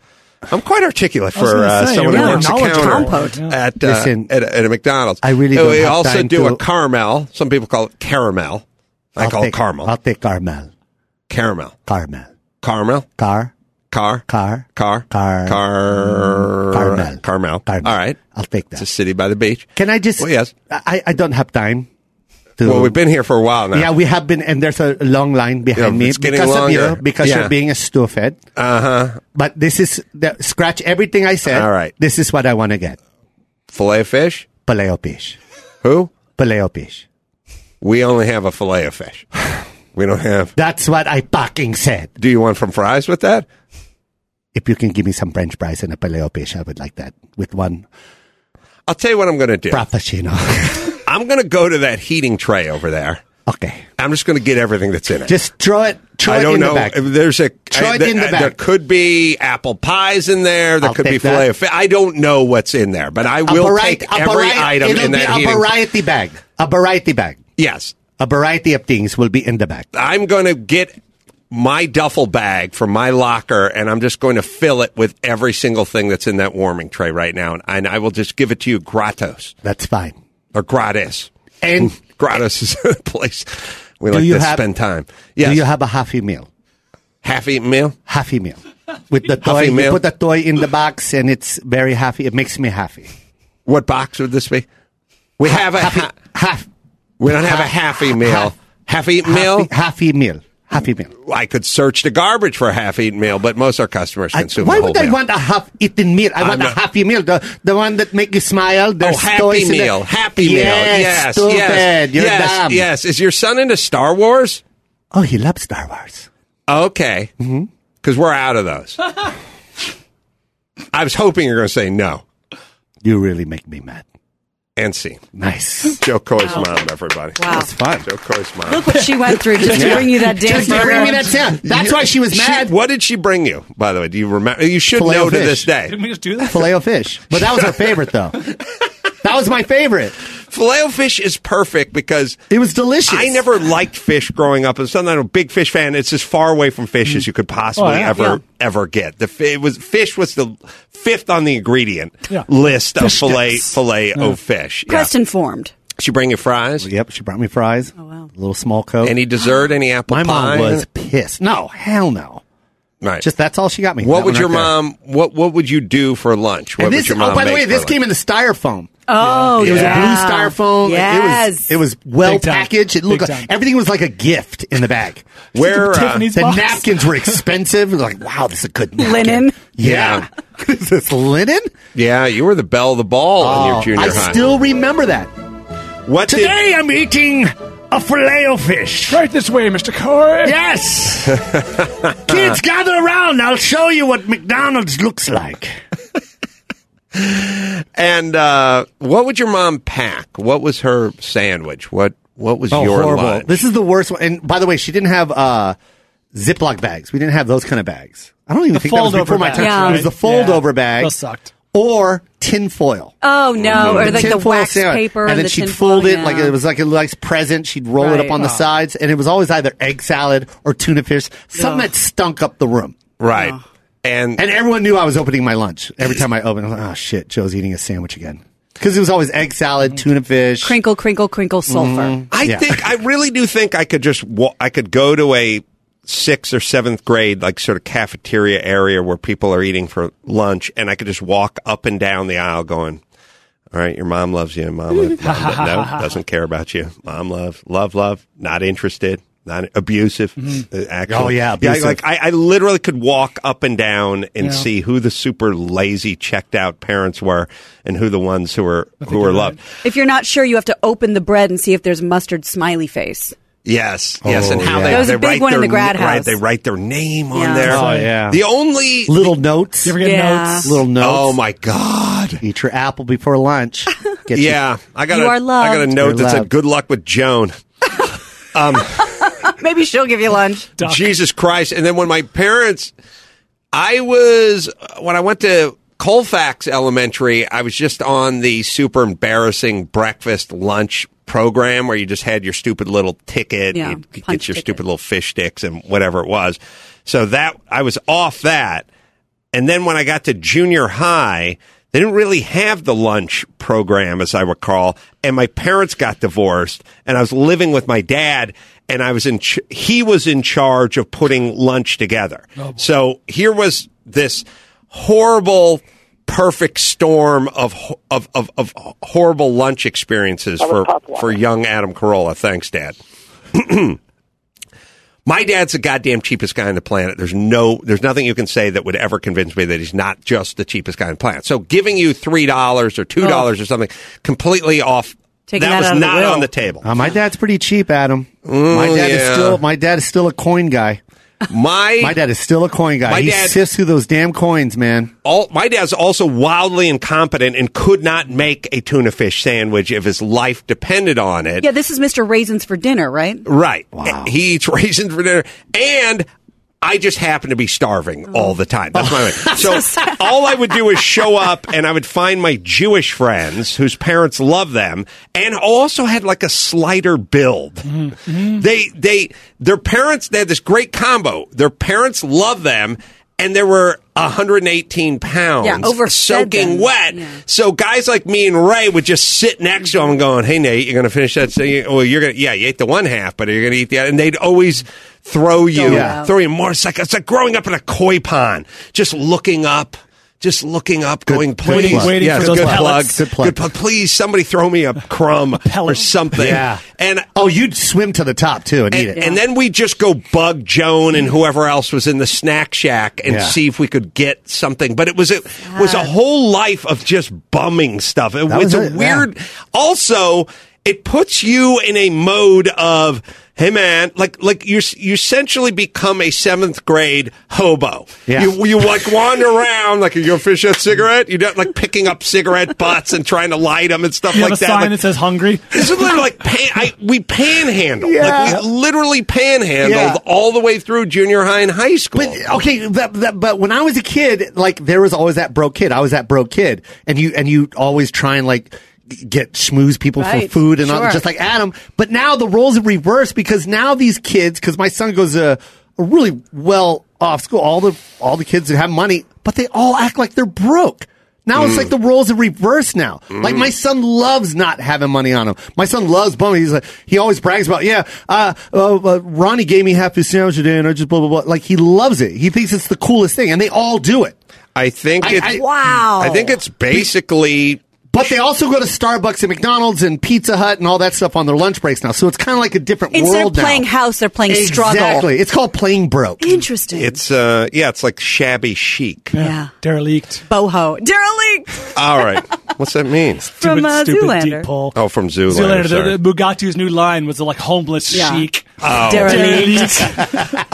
I'm quite articulate for uh, say, someone you who have works a knowledge counter compote. At, uh, Listen, at, at a McDonald's. I really Uh, don't We have also time do to- a caramel. Some people call it caramel. I I'll call take, it caramel. I'll take caramel. Caramel. Caramel. Caramel. Car. Car. Car. Car. Car. Car. Caramel. Caramel. Caramel. All right. I'll take that. It's a city by the beach. Can I just? Well, yes. I, I don't have time. To, Well, we've been here for a while now. Yeah, we have been, and there's a long line behind Yeah, me because of longer. you, because Yeah. you're being a stupid. Uh huh. But this is the, scratch everything I said. All right. This is what I want to get: Filet of fish. paleo fish. Who? Paleo fish. We only have a filet of fish. We don't have. That's what I fucking said. Do you want from fries with that? If you can give me some French fries and a paleo fish, I would like that with one I'll tell you what I'm going to do. frappuccino. I'm going to go to that heating tray over there. okay, I'm just going to get everything that's in it. just throw it. Throw I don't in know. the back. There's a Throw I- it there, in the. There could be apple pies in there. There I'll could be filet of. I don't know what's in there, but I will variety- take a every variety- item in that a variety bag. A variety bag. Yes, A variety of things will be in the bag. I'm going to get my duffel bag from my locker, and I'm just going to fill it with every single thing that's in that warming tray right now, and, and I will just give it to you gratos. That's fine. or gratis. And Gratis is a place we like you to have- spend time. Yes, do you have a happy meal? half-eaten meal. Happy meal. With the toy, Happy you meal? put the toy in the box and it's very happy. It makes me happy. What box would this be? We have a happy, ha- half. We don't have a half- half-eaten meal. half- Half-eaten meal. Happy, happy meal. Happy meal. I could search the garbage for a half-eaten meal, but most of our customers I- consume why would I meal. want a half-eaten meal? I I'm want a happy meal, the the one that make you smile. Oh, happy toys in meal, the- happy meal. Yes, Yes, stupid. yes, You're yes, dumb. yes. Is your son into Star Wars? Oh, he loves Star Wars. Okay, Mm-hmm. because we're out of those. I was hoping you were going to say no. You really make me mad. And see, Nice. Jo Koy's mom, everybody. Wow. That's fun. Jo Koy's mom. Look what she went through just to bring you that damn Just to bring me that sound. That's why she was She- mad. what did she bring you? By the way, do you remember? You should Filet know to fish. this day. Didn't we just do that? Filet of fish. But that was her favorite, though. That was my favorite. Filet of fish is perfect because It was delicious. I never liked fish growing up. As something I'm a big fish fan. It's as far away from fish as you could possibly Oh, yeah. ever Yeah. ever get. The it was fish was the fifth on the ingredient Yeah. list of Fish filet sticks. filet of fish. Yeah. Pressed and formed. She bring you fries? Yep, she brought me fries. Oh wow. A little small coke. Any dessert? Any apple My pie? mom was pissed. No, hell no. Right. Just that's all she got me. what would your right there. mom? What What would you do for lunch? What And would your mom oh, by the way, this lunch? came in the styrofoam. Oh, It was yeah. a blue styrofoam. Yes. It was it was well Big time. packaged. It looked Big like time. everything was like a gift in the bag. Where? uh, Tiffany's The box. napkins were expensive. Like, wow, this is a good napkin. Linen. Yeah. is this linen? yeah, you were the belle of the ball in your Oh, junior I high. I still remember that. what did- Today I'm eating a filet o fish. Right this way, Mr. Corey. Yes. Kids, gather around. I'll show you what McDonald's looks like. And uh, what would your mom pack? What was her sandwich? What What was Oh, your horrible. lunch? This is the worst one. And by the way, she didn't have uh, Ziploc bags. We didn't have those kind of bags. I don't even The think that was fold-over before my bags, time. Yeah. It was the right? fold Yeah. over bag. Those sucked. Or tin foil. Oh no, or The like the wax sandwich. paper and then the she'd tin fold foil, it like it was like a nice present. She'd roll it up on the Oh. sides, and it was always either egg salad or tuna fish, something that stunk up the room. right. And, And everyone knew I was opening my lunch. Every time I opened, I was like, "Oh shit, Jo's eating a sandwich again." Because it was always egg salad, tuna fish. crinkle, crinkle, crinkle, sulfur. Mm-hmm. I Yeah. think I really do think I could just wa- I could go to a sixth or seventh grade like sort of cafeteria area where people are eating for lunch, and I could just walk up and down the aisle going. All right, your mom loves you. Mom, loves, mom no, doesn't care about you. Mom love, love, love. Not interested. Not abusive. uh, Actually, Oh, yeah, abusive. like I, I literally could walk up and down and Yeah. see who the super lazy, checked out parents were, and who the ones who were who you're were right. loved. If you're not sure, you have to open the bread and see if there's mustard smiley face. Yes, yes, and Oh, how yeah. they That was a they big write one in their the grad Right, house. they write their name on Yeah. there. Oh, yeah. The only Little notes. You ever get Yeah. notes? little oh, notes. oh my god. Eat your apple before lunch. Get your- Yeah, I got You a, are I got a loved. note You're that said loved. "Good luck with Joan." Um, Maybe she'll give you lunch. Jesus Christ! And then when my parents, I was when I went to Colfax Elementary, I was just on the super embarrassing breakfast lunch program where you just had your stupid little ticket, Yeah, you'd get your ticket. stupid little fish sticks and whatever it was. So that I was off that. And then when I got to junior high, they didn't really have the lunch program, as I recall. And my parents got divorced, and I was living with my dad, and I was in. Ch- he was in charge of putting lunch together. Oh, so here was this horrible, perfect storm of of of, of horrible lunch experiences for for young Adam Carolla. Thanks, Dad. My dad's the goddamn cheapest guy on the planet. There's no, there's nothing you can say that would ever convince me that he's not just the cheapest guy on the planet. So giving you three dollars or two dollars or something completely off. Taking that that was out of the not on the table. Uh, my dad's pretty cheap, Adam. my dad is still my dad is still a coin guy. My My dad is still a coin guy. My he dad- sifts through those damn coins, man. all, my dad's also wildly incompetent and could not make a tuna fish sandwich if his life depended on it. Yeah, this is Mr. Raisins for dinner, right? Right. He eats raisins for dinner. And I just happen to be starving mm. all the time. That's my oh. way. So all I would do is show up and I would find my Jewish friends whose parents love them and also had like a slider build. Mm-hmm. Mm-hmm. They, they, their parents, they had this great combo. Their parents love them and there were 118 pounds Yeah, overfed soaking them. wet. Yeah. So guys like me and Ray would just sit next to him going, "Hey Nate, you're going to finish that? So you, well, you're going to yeah, you ate the one half, but you're going to eat the other." And they'd always throw you, Yeah. throw you more. It's like it's like growing up in a koi pond, just looking up. Just looking up, going, please, plug. Waiting yes, for those good plug, Good plug. good plug. Please, somebody throw me a crumb or pellet. something. Yeah. and Oh, you'd swim to the top too and, eat and, it. and then we just go bug Joan and whoever else was in the snack shack and Yeah. see if we could get something. But it was a was a whole life of just bumming stuff. It That was was a it, yeah. weird. Also, it puts you in a mode of. Hey man, like like you you essentially become a seventh grade hobo. Yeah. You you like wander around like you go fish a cigarette. You don't like picking up cigarette butts and trying to light them and stuff You like that. sign Like, that says hungry. this is literally like pan, I, we panhandled. Yeah. Like we literally panhandled Yeah. all the way through junior high and high school. But okay, that, that, but when I was a kid, like there was always that broke kid. I was that broke kid, and you and you always try and like get schmooze people for food and all, just like Adam. But now the roles are reversed because now these kids, because my son goes to a really well off school, all the all the kids that have money, but they all act like they're broke. Now Mm. it's like the roles are reversed now. Like my son loves not having money on him. My son loves bumming. He's like, he always brags about, yeah, uh, uh, uh, Ronnie gave me half his sandwich today and I just blah, blah, blah. Like he loves it. He thinks it's the coolest thing and they all do it. I think I- it's I- Wow. I think it's basically But they also go to Starbucks and McDonald's and Pizza Hut and all that stuff on their lunch breaks now. So it's kind of like a different Instead of world now. playing house, they're playing struggle. Exactly. It's called playing broke. Interesting. it's uh yeah, it's like shabby chic. yeah. Derelict. Boho. Derelict All right. What's that mean? from Stupid, uh, stupid Zoolander. deep pull. Oh, from Zoolander. Zoolander. sorry. The, the Mugatu's new line was the like homeless Yeah. chic. Oh. Derelict.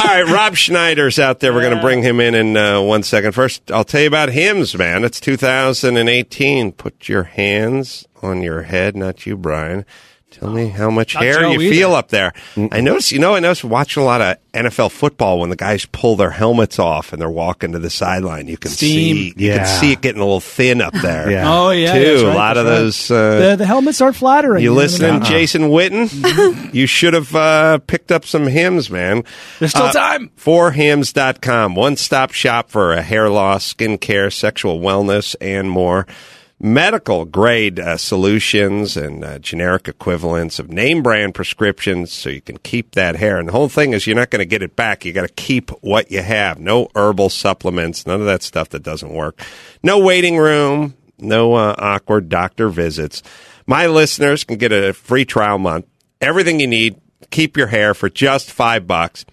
All right, Rob Schneider's out there. We're going to bring him in in uh, one second. First, I'll tell you about Hims, man. It's 2018. Put your hands on your head, not you, Brian. Tell me how much Not hair Jo you either. feel up there. I notice, you know, I notice watching a lot of NFL football when the guys pull their helmets off and they're walking to the sideline. You can Steam. see, you Yeah. can see it getting a little thin up there. Yeah. Oh yeah, too. that's right, a lot of that's those. right. Uh, the, the helmets aren't flattering. you know, listening, they're Jason Witten? you should have uh, picked up some Hims, man. There's still Uh, time. Forhims.com, one stop shop for uh, hair loss, skincare, sexual wellness, and more. Medical grade uh, solutions and uh, generic equivalents of name brand prescriptions so you can keep that hair. And the whole thing is you're not going to get it back. You got to keep what you have. No herbal supplements, none of that stuff that doesn't work. No waiting room, no uh, awkward doctor visits. My listeners can get a free trial month. Everything you need. Keep your hair for just five bucks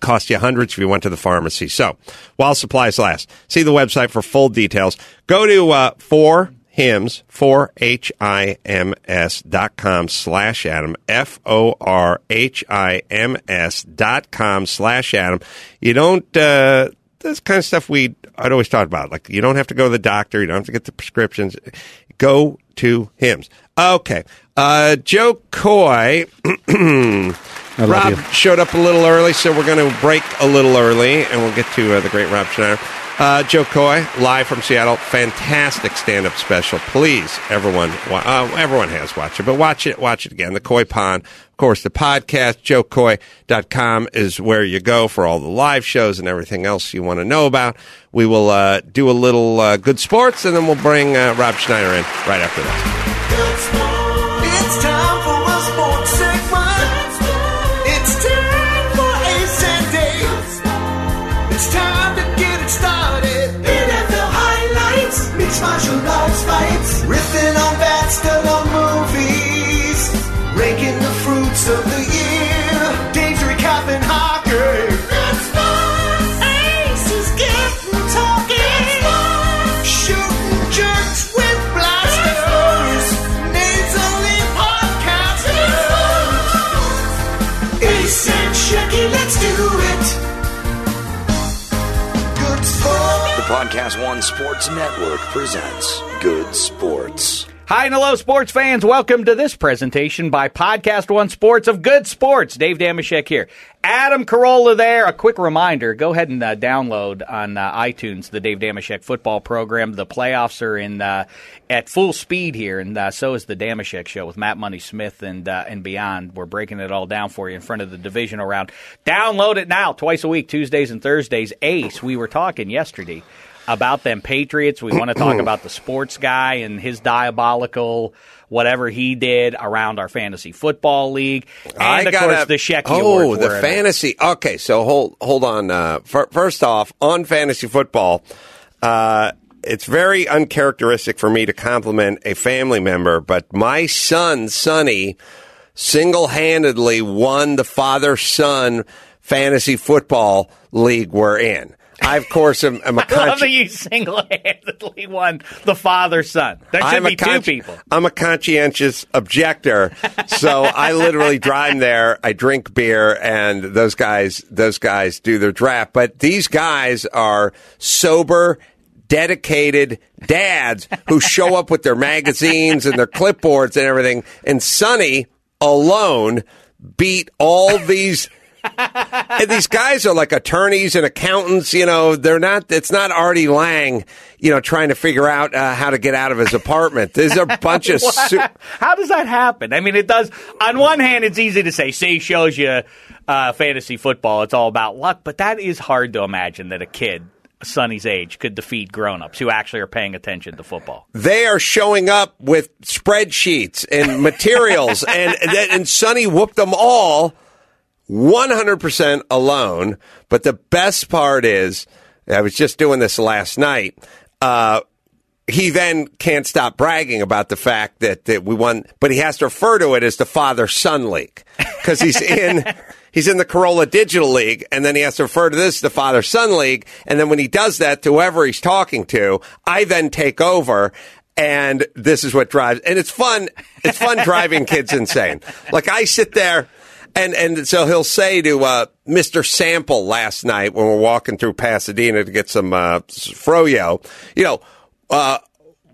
cost you hundreds if you went to the pharmacy. So, while supplies last, see the website for full details. Go to uh, for Hims for h i m s dot com slash adam f o r h i m s dot com slash adam. You don't. Uh, this kind of stuff we I'd always talk about. Like you don't have to go to the doctor. You don't have to get the prescriptions. Go to Hims. Okay. Uh, Jo Koy. love Rob showed up a little early, so we're going to break a little early, and we'll get to uh, the great Rob Schneider. Uh, Jo Koy, live from Seattle, fantastic stand-up special. Please, everyone, wa- uh, everyone has watched it, but watch it, watch it again. The Koy Pond, of course, the podcast, jokoy.com is where you go for all the live shows and everything else you want to know about. We will uh, do a little uh, good sports, and then we'll bring uh, Rob Schneider in right after this. Podcast One Sports Network presents Good Sports. Hi and hello, sports fans. Welcome to this presentation by Podcast One Sports of Good Sports. Dave Dameshek here. Adam Carolla there. A quick reminder go ahead and uh, download on uh, iTunes the Dave Dameshek football program. The playoffs are in uh, at full speed here, and uh, so is the Dameshek show with Matt Money Smith and, uh, and beyond. We're breaking it all down for you in front of the divisional round. Download it now, twice a week, Tuesdays and Thursdays. Ace, we were talking yesterday about them Patriots. We want to talk about the sports guy and his diabolical whatever he did around our fantasy football league, and of course the Shecky Oh, the fantasy. Okay, so hold hold on. Uh, fir- first off, on fantasy football, uh, it's very uncharacteristic for me to compliment a family member, but my son, Sonny, single handedly won the father son fantasy football league we're in. I, of course, am, am a I love that you single-handedly won the father-son. There should I'm be a two people. I'm a conscientious objector, so I literally drive there. I drink beer, and those guys, those guys do their draft. But these guys are sober, dedicated dads who show up with their magazines and their clipboards and everything. And Sonny alone beat all these. And these guys are like attorneys and accountants. You know, they're not. It's not Artie Lange. You know, trying to figure out uh, how to get out of his apartment. There's a bunch of. Su- How does that happen? I mean, it does. On one hand, it's easy to say, "See, shows you uh, fantasy football. It's all about luck," but that is hard to imagine that a kid Sonny's age could defeat grown-ups who actually are paying attention to football. They are showing up with spreadsheets and materials, and and Sonny whooped them all 100% alone. But the best part is, I was just doing this last night. Uh, he then can't stop bragging about the fact that, that we won, but he has to refer to it as the father son league because he's in. He's in the Carolla Digital League, and then he has to refer to this as the Father Son League. And then when he does that to whoever he's talking to, I then take over, and this is what drives. And it's fun. It's fun driving kids insane. Like I sit there, and and so he'll say to uh, Mr. Sample last night when we're walking through Pasadena to get some uh, froyo, you know, uh,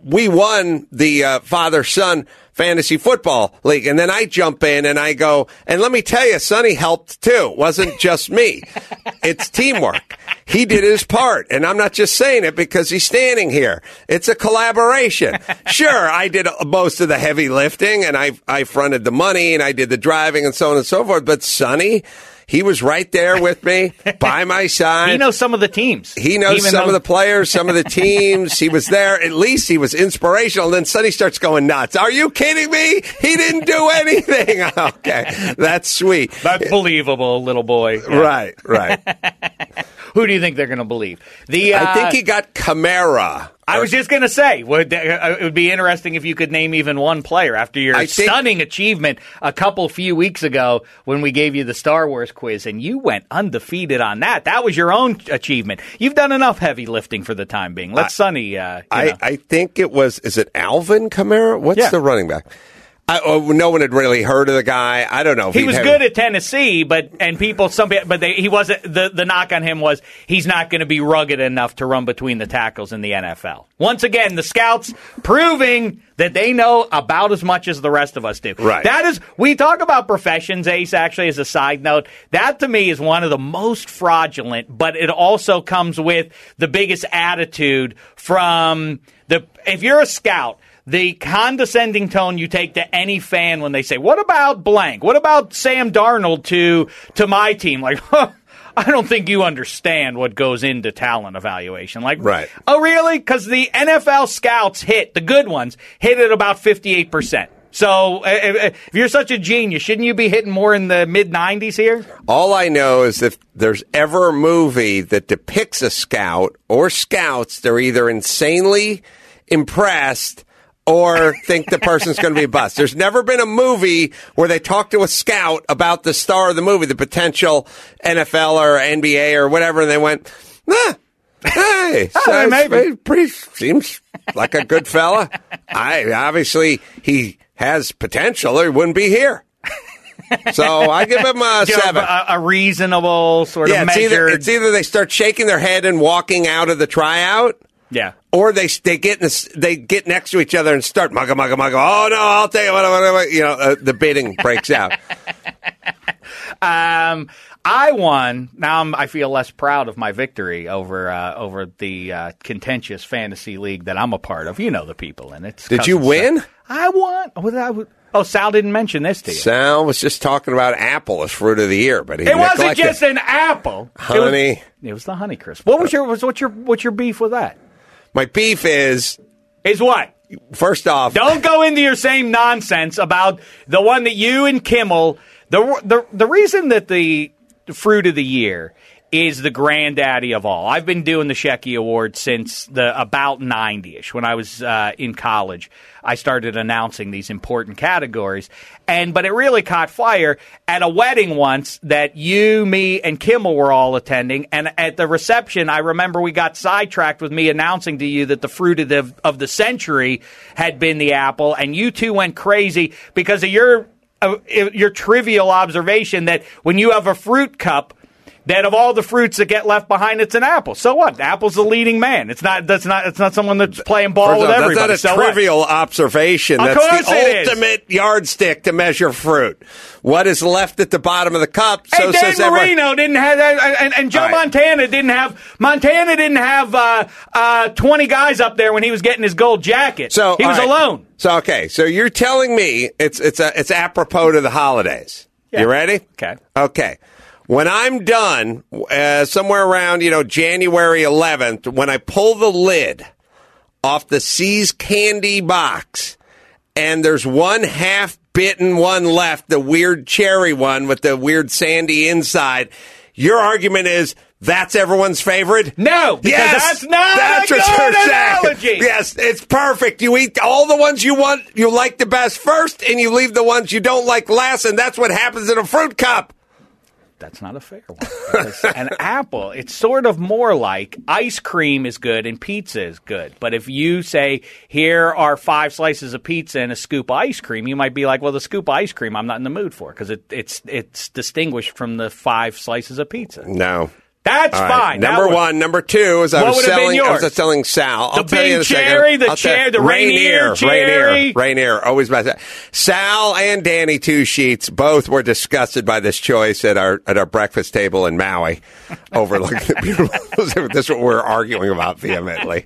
we won the uh, father son fantasy football league, and then I jump in and I go, and let me tell you, Sonny helped too. It wasn't just me. it's teamwork. He did his part, and I'm not just saying it because he's standing here. It's a collaboration. Sure, I did most of the heavy lifting, and I I fronted the money, and I did the driving, and so on and so forth. But Sonny. He was right there with me, by my side. He knows some of the teams. He knows Even some though- of the players, some of the teams. he was there. At least he was inspirational. And then Sonny starts going nuts. Are you kidding me? He didn't do anything. okay, that's sweet. That's believable, little boy. Yeah. Right, right. Who do you think they're going to believe? The uh, I think he got Kamara. I was just going to say, would, uh, it would be interesting if you could name even one player after your I think- stunning achievement a couple few weeks ago when we gave you the Star Wars quiz, and you went undefeated on that. That was your own achievement. You've done enough heavy lifting for the time being. Let Sonny. Uh, I. I think it was. Is it Alvin Kamara? What's Yeah. the running back? I, oh, no one had really heard of the guy. I don't know. He was good at Tennessee, but and people some but they, he wasn't the the knock on him was he's not going to be rugged enough to run between the tackles in the NFL. Once again, the scouts proving that they know about as much as the rest of us do. Right. That is we talk about professions ace actually as a side note. That to me is one of the most fraudulent, but it also comes with the biggest attitude from the if you're a scout the condescending tone you take to any fan when they say, "What about blank? What about Sam Darnold to to my team?" Like, huh, I don't think you understand what goes into talent evaluation. Like, Right. Oh, really? Because the NFL scouts hit the good ones hit at about fifty eight percent. So, uh, if if you're such a genius, shouldn't you be hitting more in the mid 90s here? All I know is if there's ever a movie that depicts a scout or scouts, they're either insanely impressed or think the person's going to be a bust. There's never been a movie where they talk to a scout about the star of the movie, the potential NFL or NBA or whatever, and they went, nah. Hey, Oh, so maybe. pretty seems like a good fella. I obviously he has potential, or he wouldn't be here. So I give him a seven. A, a reasonable sort Yeah, of it's either, it's either they start shaking their head and walking out of the tryout, yeah. Or they they get in this, they get next to each other and start mugga mugga mugga. Oh no, I'll tell you what, what, what you know, uh, the bidding breaks out. Um, I won. Now I'm, I feel less proud of my victory over uh, over the uh, contentious fantasy league that I'm a part of. You know the people in it. Did you win? I won. I, oh, Sal didn't mention this to you. Sal was just talking about apple as fruit of the year, but he it wasn't just an apple. It was- honey. It was, the honey crisp. What was your was what's your what's your beef with that? My beef is Is what? first off, Don't go into your same nonsense about the one that you and Kimmel. The the the reason that the fruit of the year is the granddaddy of all. I've been doing the Shecky Award since the about 90ish. When I was uh, in college, I started announcing these important categories. And but it really caught fire at a wedding once that you, me, and Kimmel were all attending. And at the reception, I remember we got sidetracked with me announcing to you that the fruit of the of the century had been the apple, and you two went crazy because of your uh, your trivial observation that when you have a fruit cup that of all the fruits that get left behind, it's an apple. So what? Apple's the leading man. It's not. That's not. It's not someone that's playing ball with everybody. That's not So a what? trivial observation. Of that's the ultimate yardstick to measure fruit. What is left at the bottom of the cup? Hey, so Dan says everyone. Marino didn't have that, and, and Joe right. Montana didn't have. Montana didn't have uh, uh, twenty guys up there when he was getting his gold jacket. So he was right. alone. So okay, so you're telling me it's it's a, it's apropos to the holidays. Yeah. You ready? Okay. Okay. When I'm done, uh, somewhere around you know January 11th, when I pull the lid off the See's candy box, and there's one half bitten one left, the weird cherry one with the weird sandy inside. Your argument is that's everyone's favorite? No, yes, that's not that's a good analogy. Yes, it's perfect. You eat all the ones you want, you like the best first, and you leave the ones you don't like last, and that's what happens in a fruit cup. That's not a fair one. An apple, it's sort of more like ice cream is good and pizza is good. But if you say, here are five slices of pizza and a scoop of ice cream, you might be like, well, the scoop of ice cream I'm not in the mood for because it, it's, it's distinguished from the five slices of pizza. No. That's right. fine. Number was- one. Number two is I was selling. I was selling Sal. I'll The tell you in a second. cherry, the tell- the Rainier cherry. Rainier, Rainier, always best. Sal and Danny Two Sheets both were disgusted by this choice at our at our breakfast table in Maui, overlooking the beautiful. this is what we're arguing about vehemently.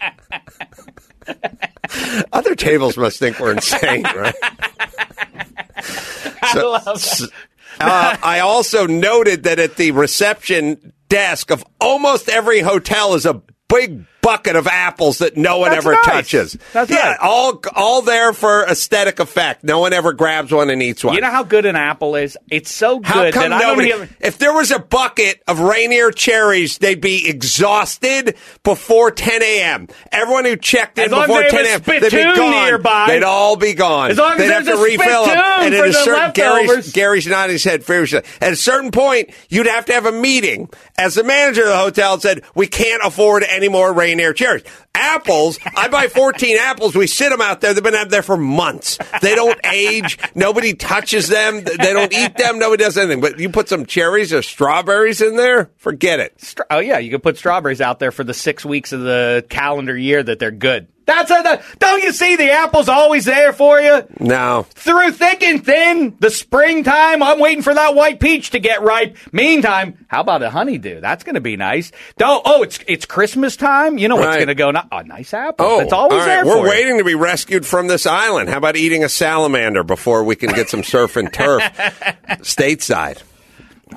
Other tables must think we're insane, right? I love it. Uh, I also noted that at the reception desk of almost every hotel is a big bucket of apples that no one That's ever nice. touches. That's yeah, right. all all there for aesthetic effect. No one ever grabs one and eats one. You know how good an apple is? It's so good. How good come that I don't nobody? even. If there was a bucket of Rainier cherries, they'd be exhausted before 10 a.m. Everyone who checked in As before 10 a.m., they'd be gone. nearby. They'd all be gone. As long as they'd have there's to a refill them. And for at a certain Gary's, leftovers. Gary's nodding his head furiously. At a certain point, you'd have to have a meeting. As the manager of the hotel said, we can't afford any more Rainier cherries. Apples, I buy 14 apples. We sit them out there. They've been out there for months. They don't age. Nobody touches them. They don't eat them. Nobody does anything. But you put some cherries or strawberries in there, forget it. Oh yeah, you can put strawberries out there for the six weeks of the calendar year that they're good. That's a, the, don't you see the apple's always there for you No. through thick and thin. The springtime, I'm waiting for that white peach to get ripe. Meantime, how about a honeydew? That's going to be nice. Don't, oh, it's it's Christmas time. You know what's Right. going to go? ni- A nice apple. Oh, it's always right. there. We're for you. waiting to be rescued from this island. How about eating a salamander before we can get some surf and turf stateside?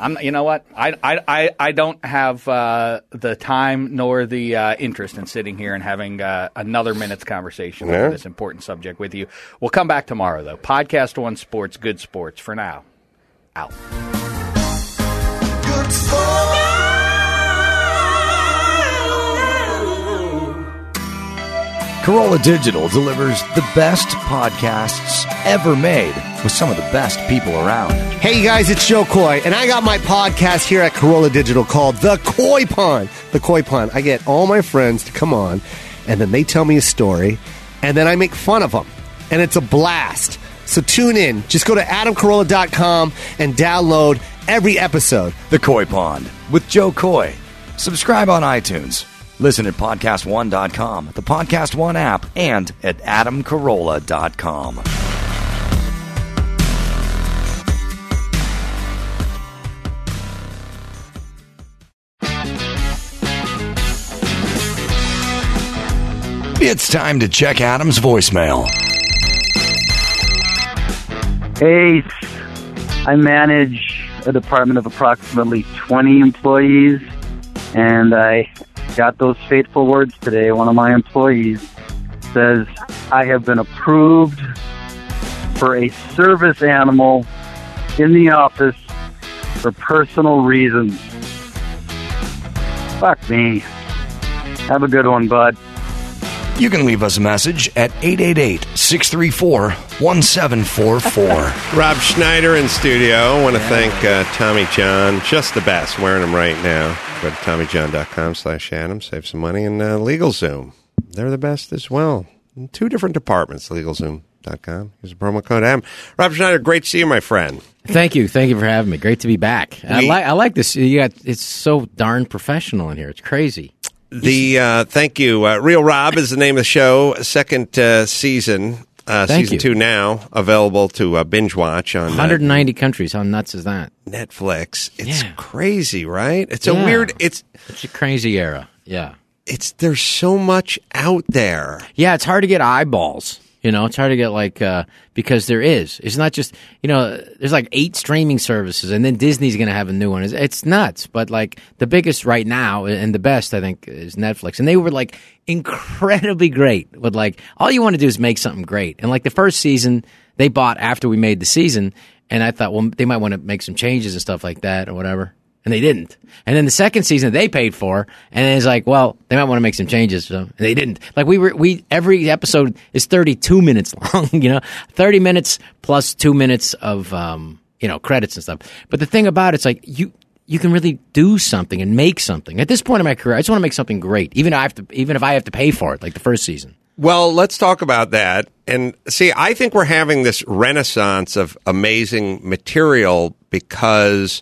I'm, you know what? I, I, I, I don't have uh, the time nor the uh, interest in sitting here and having uh, another minute's conversation Yeah. on this important subject with you. We'll come back tomorrow, though. Podcast One Sports, good sports. For now, out. Carolla Digital delivers the best podcasts ever made with some of the best people around. Hey guys, it's Jo Koy, and I got my podcast here at Carolla Digital called The Koy Pond. The Koy Pond. I get all my friends to come on, and then they tell me a story, and then I make fun of them, and it's a blast. So tune in. Just go to adamcarolla.com and download every episode. The Koy Pond with Jo Koy. Subscribe on iTunes. Listen at podcast1.com, the Podcast One app, and at adamcarolla.com. It's time to check Adam's voicemail. Hey, I manage a department of approximately 20 employees, and I got those fateful words today. One of my employees says, I have been approved for a service animal in the office for personal reasons. Fuck me. Have a good one, bud. You can leave us a message at 888 634 1744. Rob Schneider in studio. I want to thank uh, Tommy John, just the best, wearing them right now. Go to TommyJohn.com slash Adam, save some money, and uh, LegalZoom. They're the best as well. In two different departments, LegalZoom.com. Use the promo code Adam. Rob Schneider, great to see you, my friend. Thank you, thank you for having me. Great to be back. I We- like I like this. You got it's so darn professional in here. It's crazy. The uh, thank you, uh, Real Rob is the name of the show. Second uh, season, uh, Thank season you. two now available to uh, binge watch on uh, 190 countries. How nuts is that? Netflix. It's Yeah. crazy, right? It's a weird. It's It's a crazy era. Yeah. it's there's so much out there. Yeah, it's hard to get eyeballs. You know, it's hard to get like uh, because there is. It's not just you know. There's like eight streaming services, and then Disney's going to have a new one. It's, it's nuts. But like the biggest right now and the best, I think, is Netflix, and they were like incredibly great. With like all you want to do is make something great, and like the first season they bought after we made the season, and I thought, well, they might want to make some changes and stuff like that or whatever. And they didn't. And then the second season they paid for, and it's like, well, they might want to make some changes. So and they didn't. Like we were, we every episode is thirty two minutes long. You know, thirty minutes plus two minutes of um, you know credits and stuff. But the thing about it's like you you can really do something and make something. At this point in my career, I just want to make something great, even if I have to, even if I have to pay for it, like the first season. Well, let's talk about that. And see, I think we're having this renaissance of amazing material because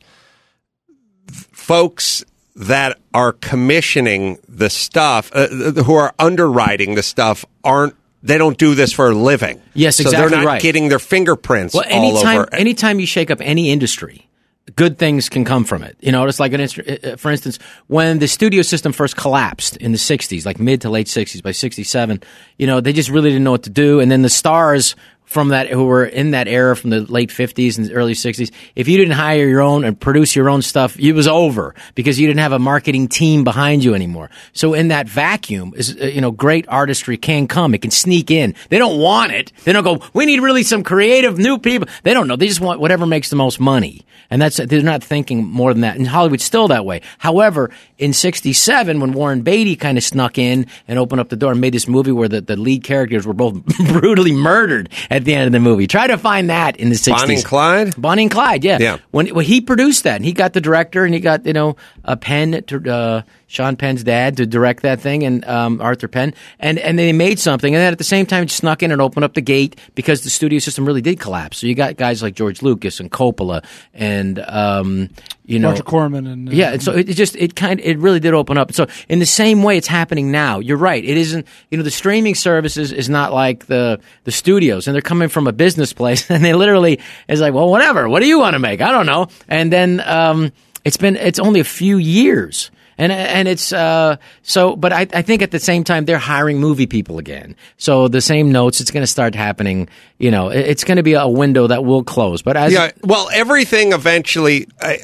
folks that are commissioning the stuff, uh, who are underwriting the stuff, aren't. They don't do this for a living. Yes, so exactly they're not right. getting their fingerprints Well, all anytime over. anytime you shake up any industry, good things can come from it. You know, it's like an instru- uh, for instance, when the studio system first collapsed in the '60s, like mid to late '60s, by '67, you know, they just really didn't know what to do, and then the stars from that who were in that era from the late 50s and early 60s if you didn't hire your own and produce your own stuff it was over because you didn't have a marketing team behind you anymore. So in that vacuum is uh, you know great artistry can come. It can sneak in. They don't want it. They don't go we need really some creative new people. They don't know. They just want whatever makes the most money. And that's they're not thinking more than that. And hollywood's still that way. However in 67 when warren beatty kind of snuck in and opened up the door and made this movie where the, the lead characters were both brutally murdered at the end of the movie try to find that in the 60s Bonnie and Clyde? bonnie and clyde yeah Yeah. when, when he produced that and he got the director and he got you know a pen to uh, Sean Penn's dad to direct that thing and um, Arthur Penn and and they made something and then at the same time snuck in and opened up the gate because the studio system really did collapse so you got guys like George Lucas and Coppola and um, you know Roger Corman and uh, yeah, and so it, it just it kind it really did open up. So in the same way, it's happening now. You're right. It isn't. You know, the streaming services is not like the the studios, and they're coming from a business place, and they literally is like, well, whatever. What do you want to make? I don't know. And then um, it's been it's only a few years. And, and it's uh, so, but I, I think at the same time they're hiring movie people again. So the same notes, it's going to start happening. You know, it- it's going to be a window that will close. But as yeah, well, everything eventually. I,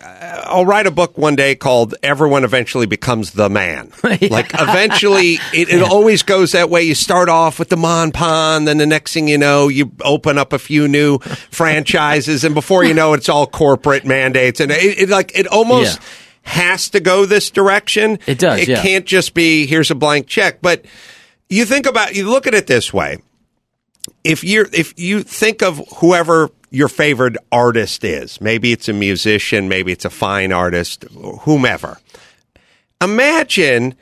I'll write a book one day called "Everyone Eventually Becomes the Man." Like eventually, it, it always goes that way. You start off with the Mon Pan, then the next thing you know, you open up a few new franchises, and before you know, it, it's all corporate mandates, and it, it like it almost. Yeah. Has to go this direction. It does, It yeah. can't just be here's a blank check. But you think about you look at it this way if you if you think of whoever your favorite artist is, maybe it's a musician, maybe it's a fine artist, whomever. Imagine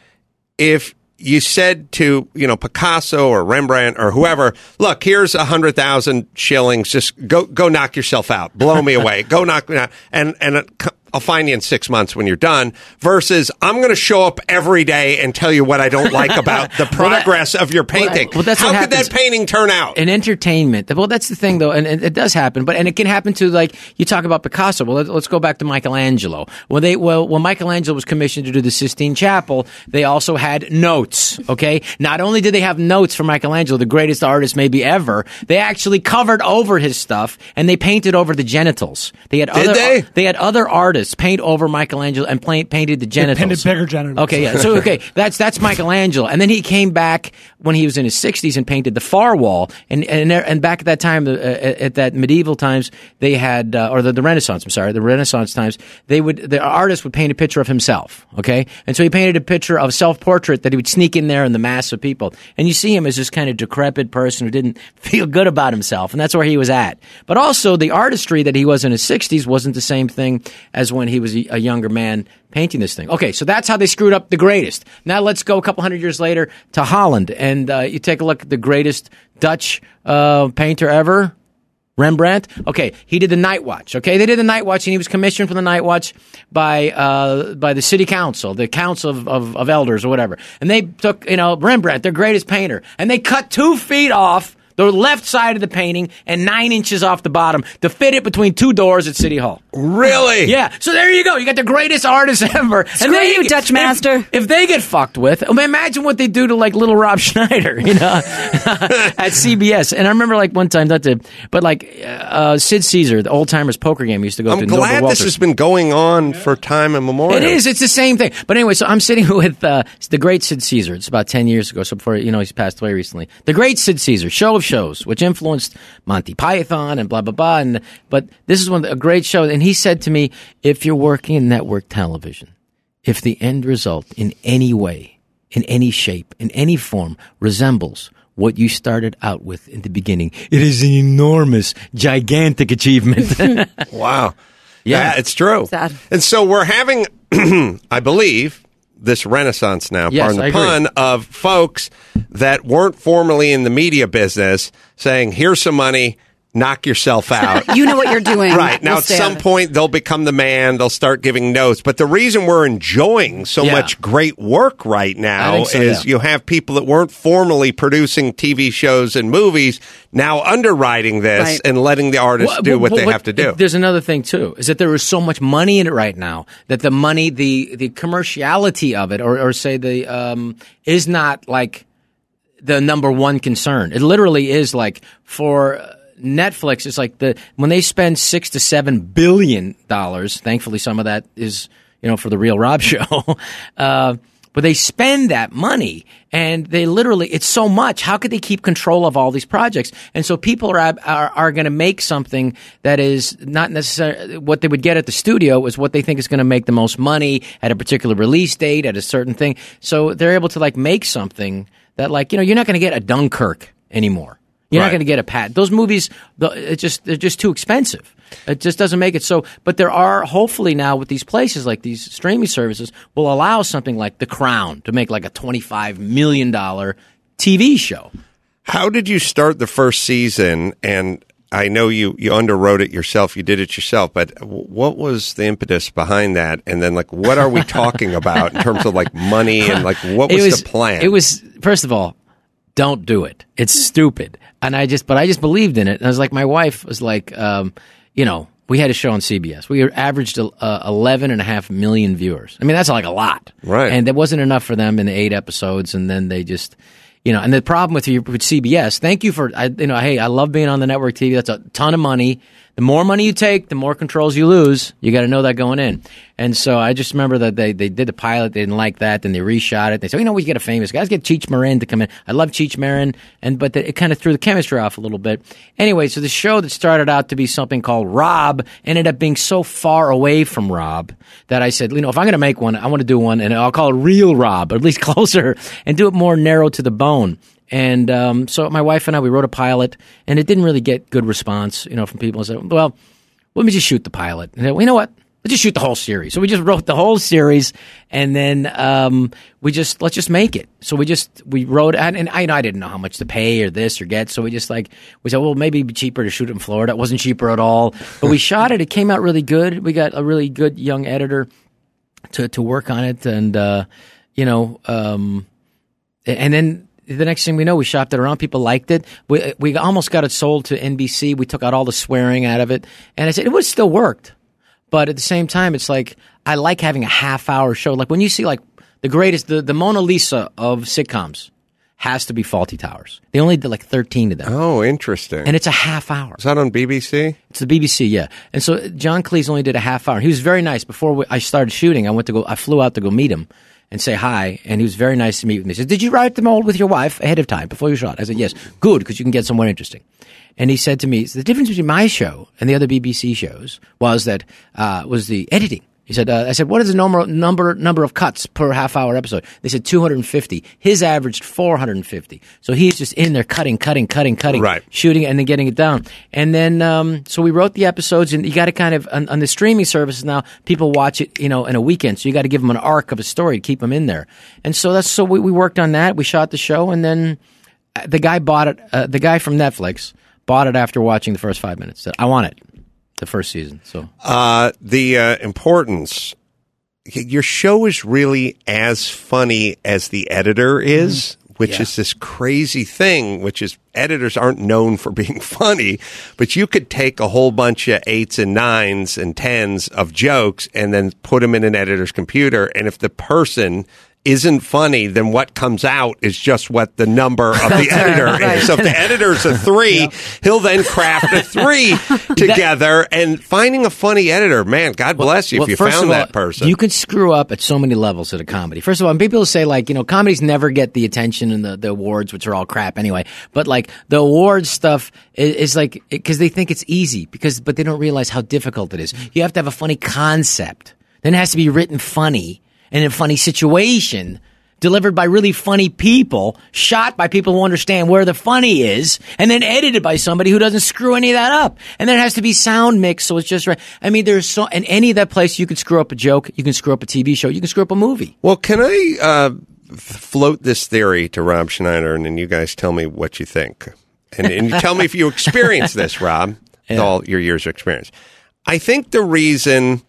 if you said to you know Picasso or Rembrandt or whoever, look, here's a hundred thousand shillings. Just go go knock yourself out, blow me away, go knock me out, and and. I'll find you in six months when you're done. Versus, I'm going to show up every day and tell you what I don't like about the Well, that- progress of your painting. well, that's How could happens. that painting turn out? in entertainment. Well, that's the thing, though, and, and it does happen. But and it can happen to like you talk about Picasso. Well, let, let's go back to Michelangelo. Well, they well when Michelangelo was commissioned to do the Sistine Chapel, they also had notes. Okay, not only did they have notes for Michelangelo, the greatest artist maybe ever, they actually covered over his stuff and they painted over the genitals. They had Did other they? had other artists paint over Michelangelo and paint, painted the genitals. painted bigger genitals. Okay, yeah. So okay, that's that's Michelangelo, and then he came back when he was in his sixties and painted the far wall. And and and back at that time, uh, at at that medieval times, they had uh, or the, the Renaissance. I'm sorry, the Renaissance times. They would the artist would paint a picture of himself. Okay, and so he painted a picture of self portrait that he would sneak in there in the mass of people, and you see him as this kind of decrepit person who didn't feel good about himself, and that's where he was at. But also the artistry that he was in his sixties wasn't the same thing as when he was a, younger man painting this thing. Okay, so that's how they screwed up the greatest. Now let's go a couple hundred years later to Holland, and uh, you take a look at the greatest Dutch uh, painter ever. Rembrandt. Okay, he did the Night Watch. Okay, they did the Night Watch, and he was commissioned for the Night Watch by uh, by the city council, the council of, of, of elders or whatever. And they took you know Rembrandt, their greatest painter, and they cut two feet off the left side of the painting and nine inches off the bottom to fit it between two doors at City Hall. Really? Yeah. So there you go. You got the greatest artist ever. Screw they- you, Dutch if- master. If, they get fucked with, I mean, imagine what they do to like little Rob Schneider, you know, at CBS. And I remember like one time, not to, but like uh, Sid Caesar, the old timers poker game, used to go I'm to glad Noble this Walters. has been going on for time immemorial. It is. It's the same thing. But anyway, so I'm sitting with uh, the great Sid Caesar. It's about 10 years ago, so before, you know, he's passed away recently. The great Sid Caesar, show of shows, which influenced Monty Python and blah, blah, blah. And, but this is one of the, a great show. And he said to me, if you're working in network television, if the end result in any way, in any shape, in any form resembles what you started out with in the beginning, it is an enormous, gigantic achievement. Wow. Yeah. it's true. Sad. And so we're having, I believe, this renaissance now, Yes, pardon I the agree. pun, of folks that weren't formerly in the media business saying, here's some money, knock yourself out. You know what you're doing. Right. Now, We'll at some it. point, they'll become the man. They'll start giving notes. But the reason we're enjoying so Yeah. much great work right now so, is yeah. you have people that weren't formally producing TV shows and movies now underwriting this Right. and letting the artists Well, do well, what well, they have to do. There's another thing too, is that there is so much money in it right now that the money, the the commerciality of it, or or say the um, is not like the number one concern. It literally is like for. Netflix is like the when they spend six to seven billion dollars. Thankfully, some of that is you know for the real Rob show. Uh, but they spend that money and they literally it's so much how could they keep control of all these projects and so people are are, are going to make something that is not necessarily what they would get at the studio is what they think is going to make the most money at a particular release date at a certain thing so they're able to like make something that like you know you're not going to get a dunkirk anymore you're Right. not going to get a pat. Those movies, it just they're just too expensive. It just doesn't make it so. But there are hopefully now with these places like these streaming services will allow something like The Crown to make like a twenty five million dollar TV show. How did you start the first season? And I know you, you underwrote it yourself, you did it yourself, but what was the impetus behind that? And then, like, what are we talking about in terms of like money and like what was, was the plan? It was first of all, don't do it. It's stupid. And I just, but I just believed in it. And I was like, my wife was like, um, you know, we had a show on CBS. We averaged uh, 11 and a half million viewers. I mean, that's like a lot. Right. And that wasn't enough for them in the eight episodes. And then they just, you know, and the problem with you with CBS, thank you for, I, you know, hey, I love being on the network TV. That's a ton of money. The more money you take, the more controls you lose. You got to know that going in. And so I just remember that they, they did the pilot. They didn't like that. Then they reshot it. They said, you know, we get a famous guy. Let's get Cheech Marin to come in. I love Cheech Marin. And, but it kind of threw the chemistry off a little bit. Anyway, so the show that started out to be something called Rob ended up being so far away from Rob that I said, you know, if I'm going to make one, I want to do one and I'll call it Real Rob, or at least closer, and do it more narrow to the bone. And um, so my wife and I, we wrote a pilot, and it didn't really get good response, you know, from people. I said, well, let me just shoot the pilot. And they, well, you know what? Let's just shoot the whole series. So we just wrote the whole series, and then um, we just let's just make it. So we just we wrote, and, and I, I didn't know how much to pay or this or get. So we just like we said, well, maybe it'd be cheaper to shoot it in Florida. It wasn't cheaper at all, but we shot it. It came out really good. We got a really good young editor to to work on it, and uh, you know, um, and then the next thing we know, we shopped it around. People liked it. We we almost got it sold to NBC. We took out all the swearing out of it, and I said it would still worked. But at the same time, it's like I like having a half hour show. Like when you see like the greatest, the, the Mona Lisa of sitcoms has to be Fawlty Towers. They only did like thirteen of them, oh, interesting. and it's a half hour. Is that on BBC? It's the BBC, yeah. And so John Cleese only did a half hour. He was very nice. Before we, I started shooting, I went to go. I flew out to go meet him and say hi, and he was very nice to meet me. He said, "Did you write them all with your wife ahead of time before you shot?" I said, "Yes, good, because you can get somewhere interesting." And he said to me, "The difference between my show and the other BBC shows was that uh, was the editing." He said, uh, "I said, what is the number number number of cuts per half hour episode?" They said 250. His averaged 450. So he's just in there cutting, cutting, cutting, cutting, Right. shooting and then getting it down. And then, um, so we wrote the episodes, and you got to kind of on, on the streaming services now. People watch it, you know, in a weekend, so you got to give them an arc of a story to keep them in there. And so that's so we, we worked on that. We shot the show, and then uh, the guy bought it. Uh, the guy from Netflix bought it after watching the first five minutes. Said, "I want it." The first season. So Uh, the uh, importance. Your show is really as funny as the editor is. Mm-hmm. which is this crazy thing, which is editors aren't known for being funny, but you could take a whole bunch of eights and nines and tens of jokes and then put them in an editor's computer. And if the person isn't funny, then what comes out is just what the number of the editor right. is. So if the editor's a three, he'll then craft a three together. and finding a funny editor, man, God bless you Well, if you first found of all, that person. You can screw up at so many levels at a comedy. First of all, and people say like, you know, comedies never get the attention and the, the awards, which are all crap anyway. But like the awards stuff is, is like because they think it's easy because but they don't realize how difficult it is. You have to have a funny concept. Then it has to be written funny and in a funny situation. Delivered by really funny people, shot by people who understand where the funny is, and then edited by somebody who doesn't screw any of that up. And then it has to be sound mixed, so it's just right. I mean, there's so, in any of that place, you can screw up a joke, you can screw up a TV show, you can screw up a movie. Well, can I uh, float this theory to Rob Schneider, and then you guys tell me what you think, and, and you tell me if you experience this, Rob, with all your years of experience. I think the reason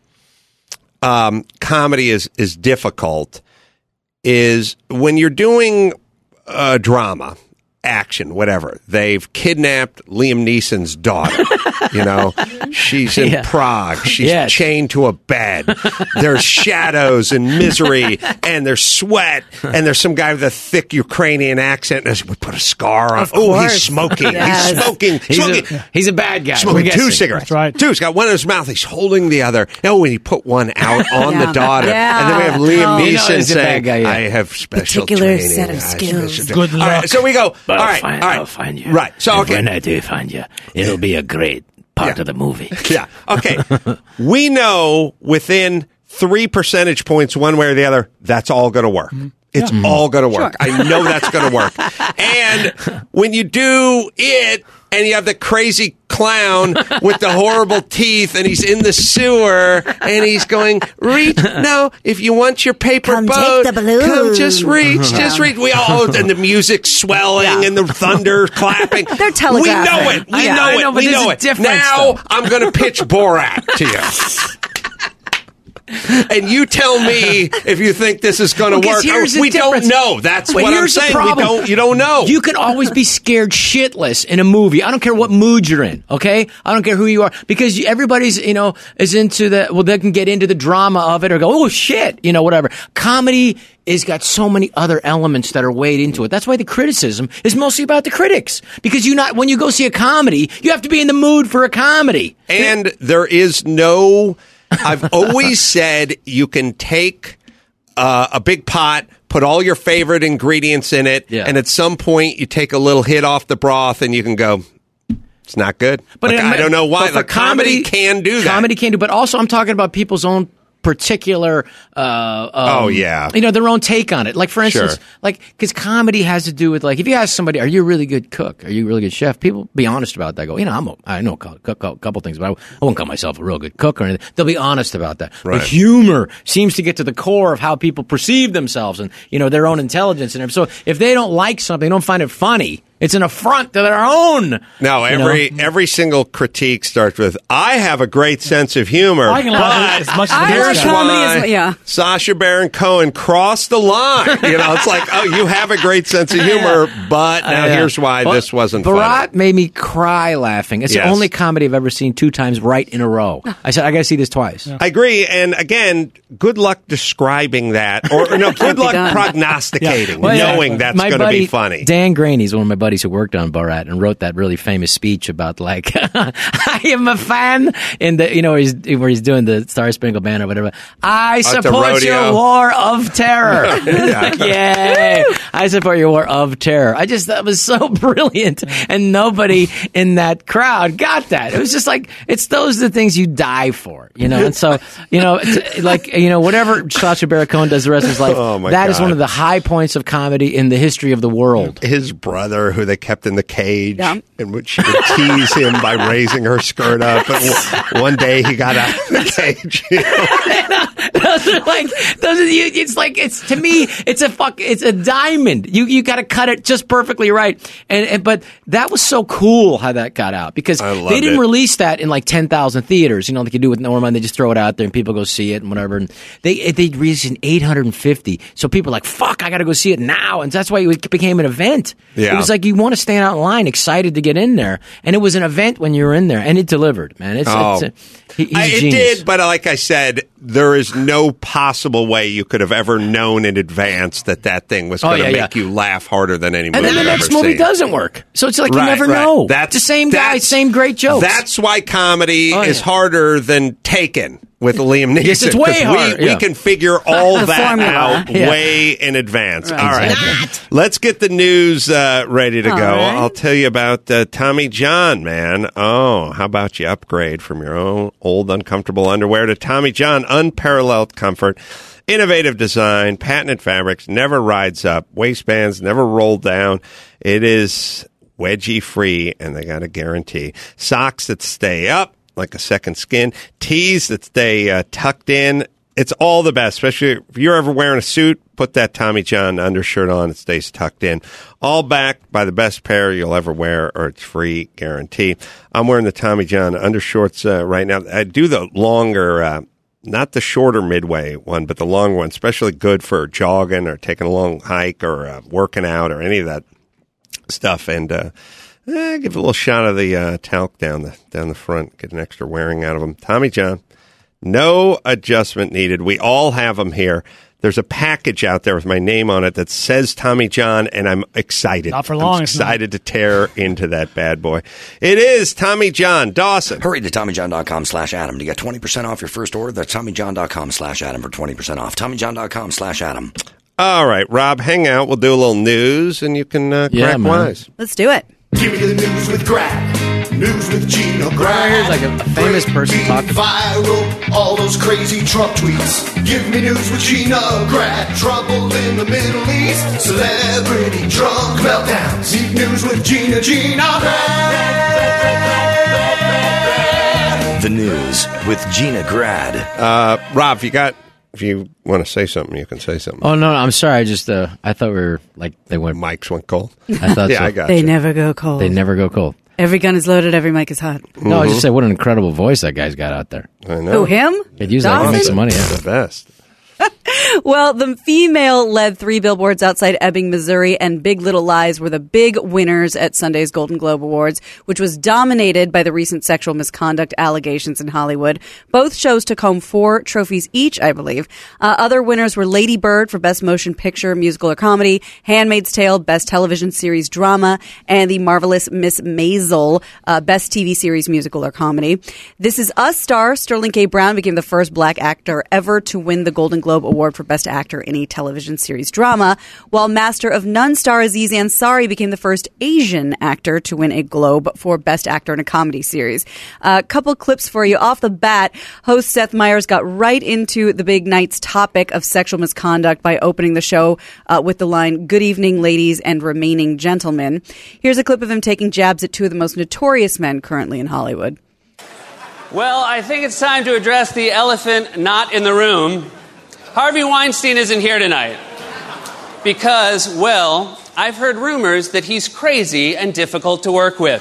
um, comedy is is difficult is when you're doing a drama, action, whatever. They've kidnapped Liam Neeson's daughter. you know, she's in Yeah. Prague. She's Yes. chained to a bed. There's shadows and misery, and there's sweat, and there's some guy with a thick Ukrainian accent. And we put a scar on. Oh, he's smoking. Yes. He's smoking. He's a- smoking. he's a bad guy. Smoking two cigarettes. That's right. Two. He's got one in his mouth. He's holding the other. Oh, and he put one out on Yeah. the daughter. Yeah. And then we have Liam Oh. You know Neeson he's a bad saying, guy, yeah. "I have special Particular training. set of skills. Good All right, luck. so we go. But all I'll right, find, all right. I'll find you. Right. So And okay. when I do find you, it'll be a great part Yeah. of the movie. Yeah. Okay. we know within three percentage points, one way or the other, that's all going to work. Mm-hmm. It's all going to work. I know that's going to work. And when you do it, and you have the crazy clown with the horrible teeth, and he's in the sewer, and he's going, "Reach no, if you want your paper Come take boat, the balloon." come just reach, just reach." We all oh, and the music swelling Yeah. and the thunder clapping. They're telegraphing. We know it. We Yeah, know I it. we know it. Now though. I'm going to pitch Borat to you. And you tell me if you think this is going to Well, work. here's we don't know. That's Well, what I'm saying. We don't. You don't know. You can always be scared shitless in a movie. I don't care what mood you're in. Okay, I don't care who you are because everybody's you know is into the well they can get into the drama of it or go oh shit you know whatever. Comedy is got so many other elements that are weighed into it. That's why the criticism is mostly about the critics because you not when you go see a comedy you have to be in the mood for a comedy. and there is no. I've always said you can take uh, a big pot, put all your favorite ingredients in it, Yeah. and at some point you take a little hit off the broth, and you can go. It's not good. But it- I don't know why. but The comedy, can do that. Comedy can do, but also I'm talking about people's own particular. Uh, um, Oh, yeah. you know their own take on it. Like for instance, Sure. like because comedy has to do with like if you ask somebody, "Are you a really good cook? Are you a really good chef?" People be honest about that. Go, you know, I'm a, I know a cou- cou- cou- couple things, but I, I won't call myself a real good cook or anything. They'll be honest about that. Right. But humor seems to get to the core of how people perceive themselves and you know their own intelligence and everything. so if they don't like something, don't find it funny. It's an affront to their own. No, you know? every every single critique starts with "I have a great sense of humor." I can laugh as much as I the like next guy. why as- yeah. Sacha Baron Cohen crossed the line. You know, it's like, oh, you have a great sense of humor, but uh, now I know. here's why Well, this wasn't Borat funny. made me cry laughing. It's Yes. the only comedy I've ever seen two times right in a row. I said I got to see this twice. I agree, and again, good luck describing that, or, or no, good luck done. prognosticating, Well, yeah. knowing that's going to be funny. Dan Graney's one of my buddies who worked on Borat and wrote that really famous speech about like I am a fan in the you know where he's where he's doing the Star Spangled Banner or whatever. I support your war of terror. Yeah. Yay! I support your war of terror. I just that was so brilliant, and nobody in that crowd got that. It was just like it's those are the things you die for, you know. And so you know, like you know, whatever Sacha Baron Cohen does the rest of his life, Oh, that is God. one of the high points of comedy in the history of the world. His brother, who they kept in the cage, Yeah. in which she would tease him by raising her skirt up. One day he got out of the cage. you know. those are like those are you, it's like it's to me it's a fuck it's a diamond. You you got to cut it just perfectly right. And, and but that was so cool how that got out because they didn't it. release that in like ten thousand theaters. You know, like you do with Norma, and they just throw it out there and people go see it and whatever. And they they released in eight hundred and fifty. So people are like, "Fuck, I got to go see it now," and that's why it became an event. Yeah. It was like you want to stand out in line, excited to get in there, and it was an event when you were in there, and it delivered, man. It's, Oh. it's a, he, I- it did, but uh, like I said, there is no possible way you could have ever known in advance that that thing was Oh, going to yeah, make you laugh harder than any movie. And then the next movie seen. doesn't work. So it's like you never right. know. That's the same guy, same great jokes. That's why comedy Oh, is yeah. harder than Taken with Liam Neeson. Yes, it's way harder, We, yeah. we can figure all that out Yeah. way in advance. Right. All right, Exactly. let's get the news uh, ready to All go. right. I'll tell you about uh, Tommy John, man. Oh, how about you upgrade from your own old uncomfortable underwear to Tommy John, unparalleled comfort. Innovative design, patented fabrics, never rides up, waistbands never roll down. It is wedgie free, and they got a guarantee. Socks that stay up like a second skin, tees that stay uh, tucked in. It's all the best, especially if you're ever wearing a suit. Put that Tommy John undershirt on; it stays tucked in. All backed by the best pair you'll ever wear, or it's free guarantee. I'm wearing the Tommy John undershorts uh, right now. I do the longer. Uh, not the shorter midway one, but the long one, especially good for jogging or taking a long hike or uh, working out or any of that stuff. And uh, eh, give a little shot of the uh, talc down the down the front, get an extra wearing out of them. Tommy John, no adjustment needed. We all have them here. There's a package out there with my name on it that says Tommy John, and I'm excited. Not for long, I'm excited to tear into that bad boy. It is Tommy John Dawson. Hurry to TommyJohn.com slash Adam to get 20% off your first order. That's TommyJohn.com slash Adam for 20% off. TommyJohn.com slash Adam. All right, Rob, hang out. We'll do a little news, and you can uh, Yeah, crack man. wise. Let's do it. Give me the news with Greg. News with Gino Greg. Here's like a- a famous person Breaking talking- viral. All those crazy Trump tweets. Give me news with Gino Greg. Trouble in the Middle East. Celebrity drunk meltdowns. Deep news with Gina Gino Greg. The news with Gina Grad. Uh, Rob, you got, if you want to say something, you can say something. Oh no, no, I'm sorry. I just uh, I thought we were like they went. Mics went cold. I thought yeah, so. I got They you. never go cold. They never go cold. Every gun is loaded. Every mic is hot. No, I just say what an incredible voice that guy's got out there. I know. Who him? Could use that to make some money. It's Yeah. the best. Well, the female led three billboards outside Ebbing, Missouri, and Big Little Lies were the big winners at Sunday's Golden Globe Awards, which was dominated by the recent sexual misconduct allegations in Hollywood. Both shows took home four trophies each, I believe. Uh, other winners were Lady Bird for Best Motion Picture, Musical or Comedy, Handmaid's Tale, Best Television Series Drama, and The Marvelous Miss Maisel, uh, Best TV Series Musical or Comedy. This Is Us star Sterling K. Brown became the first black actor ever to win the Golden Globe Award for Best Actor in a Television Series Drama, while Master of None star Aziz Ansari became the first Asian actor to win a Globe for Best Actor in a Comedy Series. A couple clips for you off the bat. Host Seth Meyers got right into the big night's topic of sexual misconduct by opening the show uh, with the line, Good evening, ladies and remaining gentlemen. Here's a clip of him taking jabs at two of the most notorious men currently in Hollywood. Well, I think it's time to address the elephant not in the room. Harvey Weinstein isn't here tonight. Because, well, I've heard rumors that he's crazy and difficult to work with.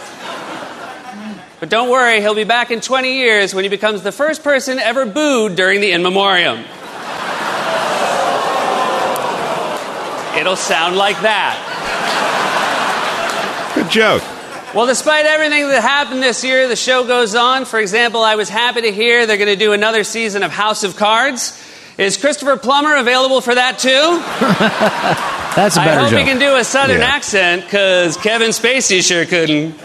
But don't worry, he'll be back in 20 years when he becomes the first person ever booed during the In Memoriam. It'll sound like that. Good joke. Well, despite everything that happened this year, the show goes on. For example, I was happy to hear they're going to do another season of House of Cards. Is Christopher Plummer available for that too? That's a I better I hope joke. he can do a southern Yeah. accent because Kevin Spacey sure couldn't.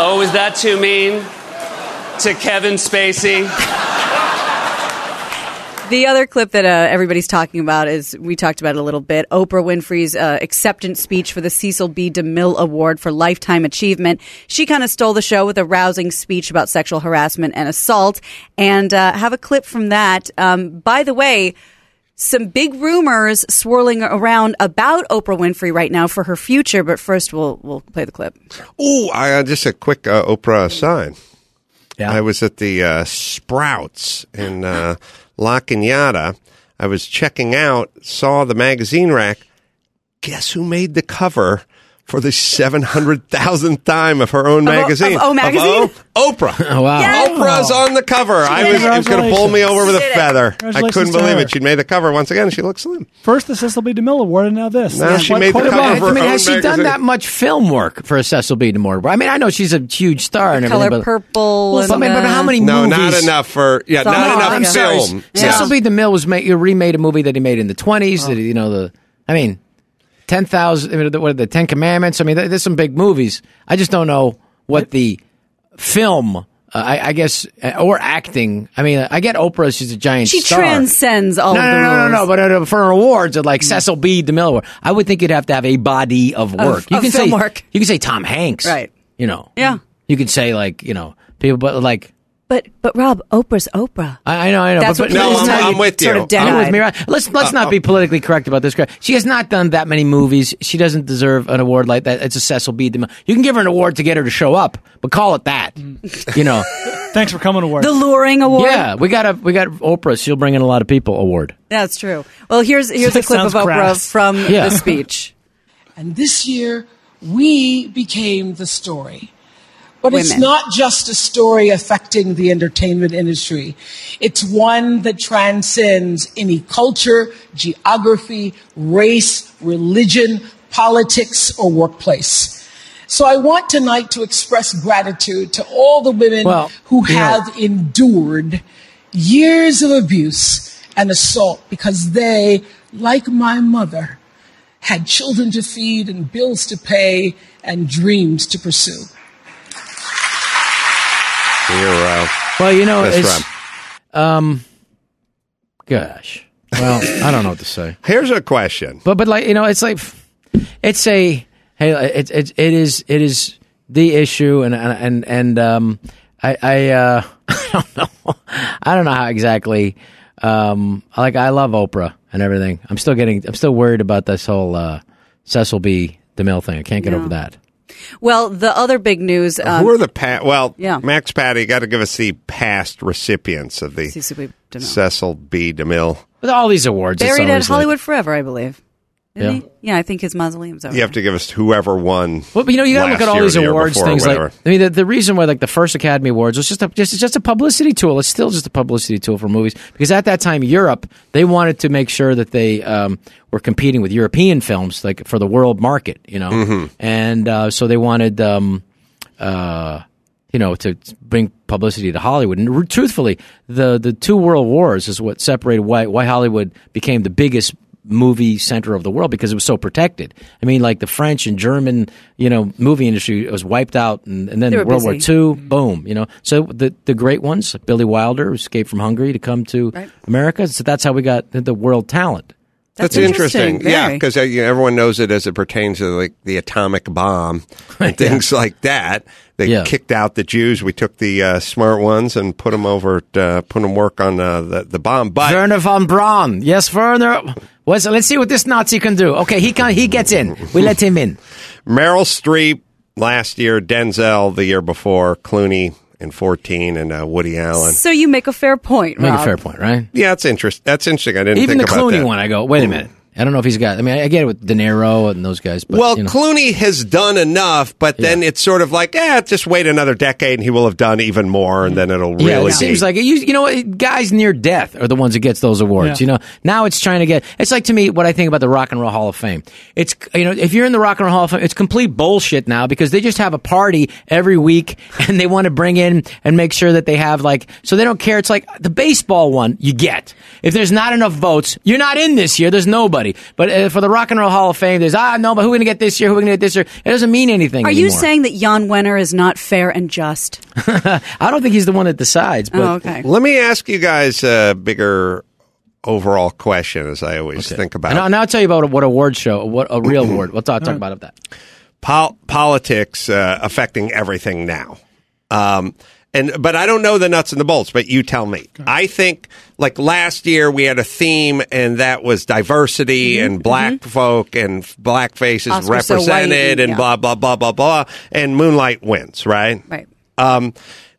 Oh, is that too mean to Kevin Spacey? The other clip that uh, everybody's talking about is we talked about it a little bit. Oprah Winfrey's uh, acceptance speech for the Cecil B. DeMille Award for Lifetime Achievement. She kind of stole the show with a rousing speech about sexual harassment and assault. And uh, have a clip from that. Um, by the way, some big rumors swirling around about Oprah Winfrey right now for her future. But first, we'll we'll play the clip. Oh, I, uh, just a quick uh, Oprah sign. Yeah. I was at the uh, Sprouts in uh, La Cañada. I was checking out, saw the magazine rack. Guess who made the cover for the 700,000th time of her own Of O- magazine? of O magazine? O? Oprah. Oh, wow. Yes. Oprah's on the cover. I was, it was going to pull me over with a She did it. feather. I couldn't believe her. it. She made the cover once again. She looks slim. First the Cecil B. DeMille Award, and now this. Now she Quite- made the cover bit. of her I mean, own has she done that much film work for Cecil B. DeMille? I mean, I know she's a huge star and everything. Color but, Purple. Well, and, but, I but how many No, movies? not enough for yeah, Some- not No, enough I'm sorry. film. Cecil B. DeMille was made, remade a movie that he made in the 20s. That oh. you know the, I mean, ten thousand. I mean, what are the Ten Commandments? I mean, there's some big movies. I just don't know what the film. Uh, I, I guess uh, or acting. I mean, I get Oprah. She's a giant. She star. transcends all no, of no, the no, no, no. But uh, for awards, at like Cecil B. DeMille, Award, I would think you'd have to have a body of work. you of can say work. you can say Tom Hanks, Right. You know, Yeah. You could say like you know people, but like But but Rob, Oprah's Oprah. I, I know, I know. That's but, what but No, isn't I'm- that- I'm with sort you. of You're dead-eyed. with me, right? Let's let's not be politically correct about this. Girl. She has not done that many movies. She doesn't deserve an award like that. It's a Cecil B. DeMille. You can give her an award to get her to show up, but call it that. Mm. You know. Thanks for coming to work. The luring award. Yeah, we got a we got Oprah. She'll bring in a lot of people. Award. That's true. Well, here's here's a clip of Sounds Oprah crass. from Yeah. the speech. And this year, we became the story. But it's not just a story affecting the entertainment industry. It's one that transcends any culture, geography, race, religion, politics, or workplace. So I want tonight to express gratitude to all the women Well, who know- have endured years of abuse and assault because they, like my mother, had children to feed and bills to pay and dreams to pursue. Hero. Well, you know, That's it's um, gosh. Well, I don't know what to say. Here's a question. But but like you know, it's like it's a hey, it's it's it is it is the issue, and and and um, I I uh, I don't know, I don't know how exactly. Um, like I love Oprah and everything. I'm still getting, I'm still worried about this whole uh, Cecil B. DeMille thing. I can't get No. over that. Well, the other big news. Um, Who are the past? Well, Yeah. Max Patty got to give us the past recipients of the Cecil B. DeMille. Cecil B. DeMille. With all these awards, buried at always like- Hollywood Forever, I believe. Isn't Yeah. he? Yeah, I think his mausoleum's over. You have to give us whoever won. Well, but you know, you got to look at all year these the awards before things. Like, whatever. I mean, the, the reason why like the first Academy Awards was just a just just a publicity tool. It's still just a publicity tool for movies because at that time Europe they wanted to make sure that they um, were competing with European films like for the world market, you know, Mm-hmm. and uh, so they wanted. Um, uh, you know, to bring publicity to Hollywood. And truthfully, the the two world wars is what separated why why Hollywood became the biggest movie center of the world because it was so protected. I mean, like the French and German, you know, movie industry was wiped out, and, and then They were World War busy. II, boom, you know. So the the great ones, Billy Wilder, escaped from Hungary to come to Right. America. So that's how we got the, the world talent. That's That's, interesting. interesting, Yeah, because uh, you know, everyone knows it as it pertains to like the atomic bomb and things like that. They Yeah. kicked out the Jews. We took the uh, smart ones and put them over, uh, put them work on uh, the the bomb. But Wernher von Braun, yes, Wernher. What's, let's see what this Nazi can do. Okay, he can, he gets in. We let him in. Meryl Streep last year, Denzel the year before, Clooney in fourteen, and uh, Woody Allen. So you make a fair point, Make Rob. a fair point, right? Yeah, that's interesting. That's interesting. I didn't Even think the about Clooney that. one, I go, wait a minute. I don't know if he's got. I mean, I get it with De Niro and those guys, but well, you know. Clooney has done enough, but then it's sort of like, eh, just wait another decade, and he will have done even more, and then it'll really yeah, it be. seems like you, you know guys near death are the ones that gets those awards. Yeah. You know, now it's trying to get. It's like to me what I think about the Rock and Roll Hall of Fame. It's you know if you're in the Rock and Roll Hall of Fame, it's complete bullshit now because they just have a party every week and they want to bring in and make sure that they have like so they don't care. It's like the baseball one you get. If there's not enough votes, you're not in this year. There's nobody. But uh, for the Rock and Roll Hall of Fame, there's ah no, but who are we gonna get this year? Who are we gonna get this year? It doesn't mean anything. Are you saying that Jan Wenner is not fair and just? I don't think he's the one that decides. But oh, okay. Let me ask you guys a bigger overall question, as I always think about And I'll, now I'll tell you about what award show, what a real award. We'll talk, talk about that. Pol- politics uh, affecting everything now. Um, and but I don't know the nuts and the bolts. But you tell me. I think like last year we had a theme, and that was diversity mm-hmm. and black mm-hmm. folk and black faces Oscar represented, and- and yeah. blah blah blah blah blah. And Moonlight wins, right? Right. Um,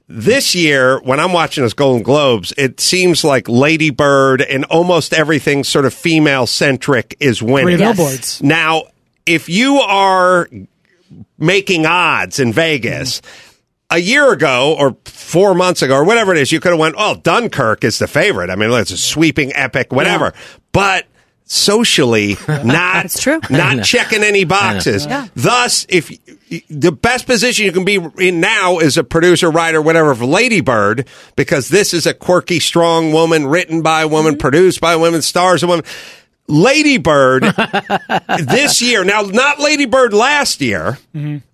this year, when I'm watching those Golden Globes, it seems like Lady Bird and almost everything sort of female centric is winning. Three billboards. Now, if you are making odds in Vegas, mm-hmm. A year ago or four months ago or whatever it is, you could have went, oh, Dunkirk is the favorite. I mean, it's a sweeping epic, whatever. But socially, not true. not checking any boxes. Yeah. Thus, if the best position you can be in now is a producer, writer, whatever for Lady Bird, because this is a quirky, strong woman, written by a woman, Mm-hmm. produced by a woman, stars a woman. Lady Bird this year, now not Lady Bird last year,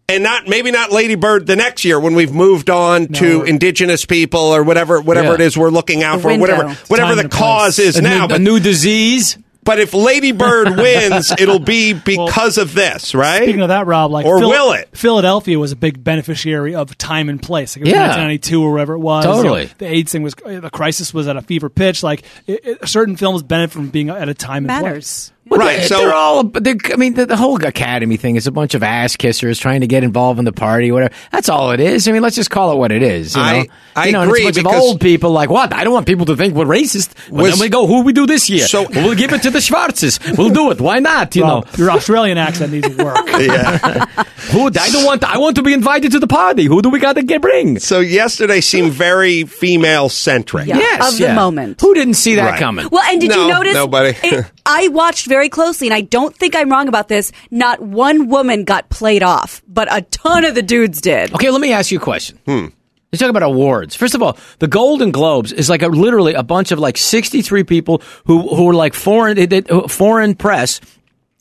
and not maybe not Lady Bird the next year when we've moved on to indigenous people or whatever whatever Yeah. it is we're looking out The for, whatever window. whatever Time the cause place. is a, now. new, but a new disease. but if Lady Bird wins, it'll be because of this, right? Speaking of that, Rob, like Or will it? Philadelphia was a big beneficiary of time and place. Like it was Yeah. 1992 or whatever it was. Totally. You know, the AIDS thing was the crisis was at a fever pitch. Like it, it, certain films benefit from being at a time and place. Matters. Well, Right, they- so- they're all. they're- I mean, the, the whole Academy thing is a bunch of ass kissers trying to get involved in the party, whatever. That's all it is. I mean, let's just call it what it is. You I- know, I you know, and agree, it's a bunch of old people like what? I don't want people to think we're racist. Well, Was- then we go. Who we do this year? So- Well, we'll give it to the Schwarzes. We'll do it. Why not? You Rob, know. your Australian accent needs work. yeah. Who? I don't want. I want to be invited to the party. Who do we got to get bring? So yesterday seemed very female centric. Yeah. Yes, Of the moment. Who didn't see that Right. coming? Well, and did No, you notice? nobody. it- I watched very closely, and I don't think I'm wrong about this. Not one woman got played off, but a ton of the dudes did. Okay, let me ask you a question. Hmm. Let's talk about awards. First of all, the Golden Globes is like a, literally a bunch of like 63 people who who are like foreign they, they, foreign press.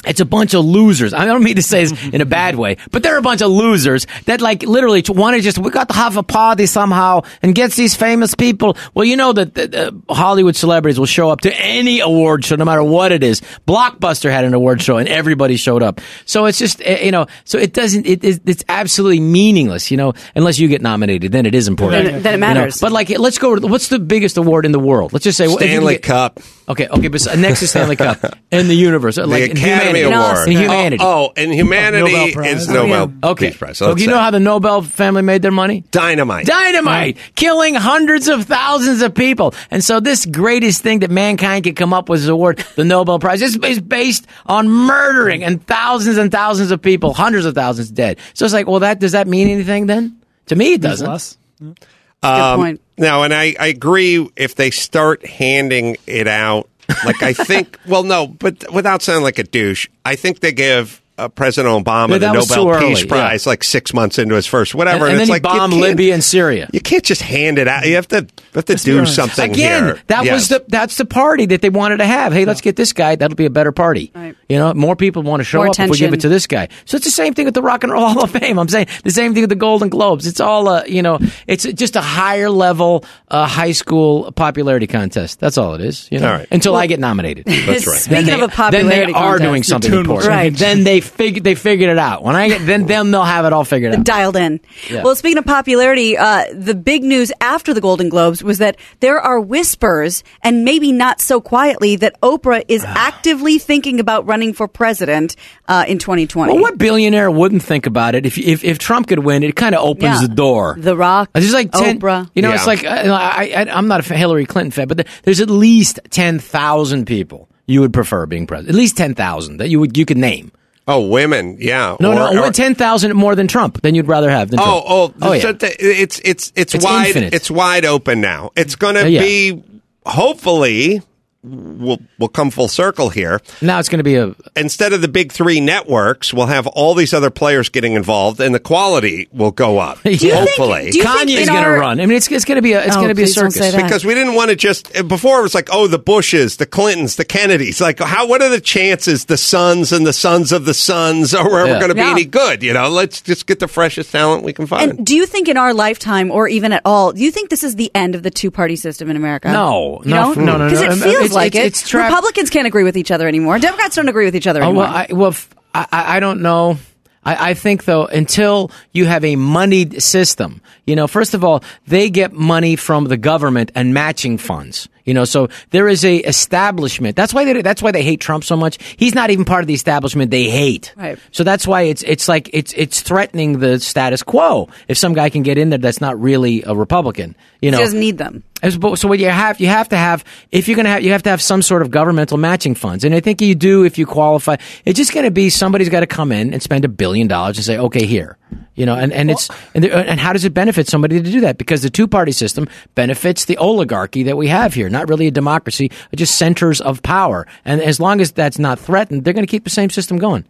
It's a bunch of losers. I don't mean to say this in a bad way, but they're a bunch of losers that like literally want to just, we got to have a party somehow and gets these famous people. Well, you know that uh, Hollywood celebrities will show up to any award show, no matter what it is. Blockbuster had an award show and everybody showed up. So it's just, uh, you know, so it doesn't, it, it, it's absolutely meaningless, you know, unless you get nominated, then it is important. Then it- then it You know, matters. But like, let's go, what's the biggest award in the world? Let's just say, if you Stanley get- Cup. Okay, okay, but so- next is Stanley Cup in the universe, like the in Academy humanity. Award. In humanity. Oh, oh, and humanity Nobel Prize. is Oh, Nobel yeah. okay. Peace Prize. So So let's you know how the Nobel family made their money? dynamite. Dynamite, killing hundreds of thousands of people. And so this greatest thing that mankind could come up with is award, the Nobel Prize, is, is based on murdering and thousands and thousands of people, hundreds of thousands dead. So it's like, well, that does that mean anything then? To me, it doesn't. less. Good Um, point. No, and I, I agree if they start handing it out, like I think, well, no, but without sounding like a douche, I think they give uh, President Obama Yeah, the Nobel too early, Peace yeah. Prize like six months into his first whatever. and And, then it's he like, you bombed Libya and Syria. You can't just hand it out. You have to, you have to do something Again, here. that Yes. was the that's the party that they wanted to have. Hey, let's get this guy. That'll be a better party. Right. You know, more people want to show More up if we give it to this guy. So it's the same thing with the Rock and Roll Hall of Fame. I'm saying the same thing with the Golden Globes. It's all uh, you know, it's just a higher level uh, high school popularity contest. That's all it is. You know, All right. Until I get nominated. That's right. Speaking Then of they- a popularity then they are contest, doing something important. change. Then they fig- they figured it out. When I get then them, they'll have it all figured out. dialed in. Yeah. Well, speaking of popularity, uh, the big news after the Golden Globes was that there are whispers, and maybe not so quietly, that Oprah is actively thinking about running for president uh, in 2020. Well, what billionaire wouldn't think about it? If if, if Trump could win, it kind of opens Yeah. the door. The Rock, It's just like 10, Oprah. You know, Yeah. it's like uh, I, I, I'm not a Hillary Clinton fan, but there- there's at least ten thousand people you would prefer being president. At least ten thousand that you would you could name. Oh, women, yeah. No, Or- no, or- ten thousand more than Trump. Then you'd rather have than Oh, Trump. oh, oh, yeah. it's it's it's, It's wide infinite. it's wide open now. It's going Uh, to yeah. be hopefully we'll we'll come full circle here. now it's going to be a Instead of the big 3 networks, we'll have all these other players getting involved and the quality will go up. Do you think- hopefully. do you think Kanye's in going to our- run. I mean, it's it's going to be a it's Oh, going to be a circus. because we didn't want to just before it was like oh the Bushes, the Clintons, the Kennedys. Like how what are the chances the sons and the sons of the sons are ever Yeah. going to be Yeah. any good? You know, let's just get the freshest talent we can find. And do you think in our lifetime, or even at all, do you think this is the end of the two-party system in America? No, you no, don't? no, no, no. Because it feels it's- like it's- it. it's trapped- Republicans can't agree with each other anymore. Democrats don't agree with each other Oh, anymore. well, I, well, f- I- I don't know. I, I think though, until you have a moneyed system, you know, first of all, they get money from the government and matching funds. You know, so there is a establishment. That's why they that's why they hate Trump so much. He's not even part of the establishment they hate. Right. So that's why it's it's like it's it's threatening the status quo. If some guy can get in there that's not really a Republican, you know, he doesn't need them. so what you have, you have to have, if you're going to have, you have to have some sort of governmental matching funds. And I think you do if you qualify. It's just going to be somebody's got to come in and spend a billion dollars and say, okay, here. You know, and, and it's, and, there- and how does it benefit somebody to do that? Because the two party system benefits the oligarchy that we have here. Not really a democracy, just centers of power. And as long as that's not threatened, they're going to keep the same system going.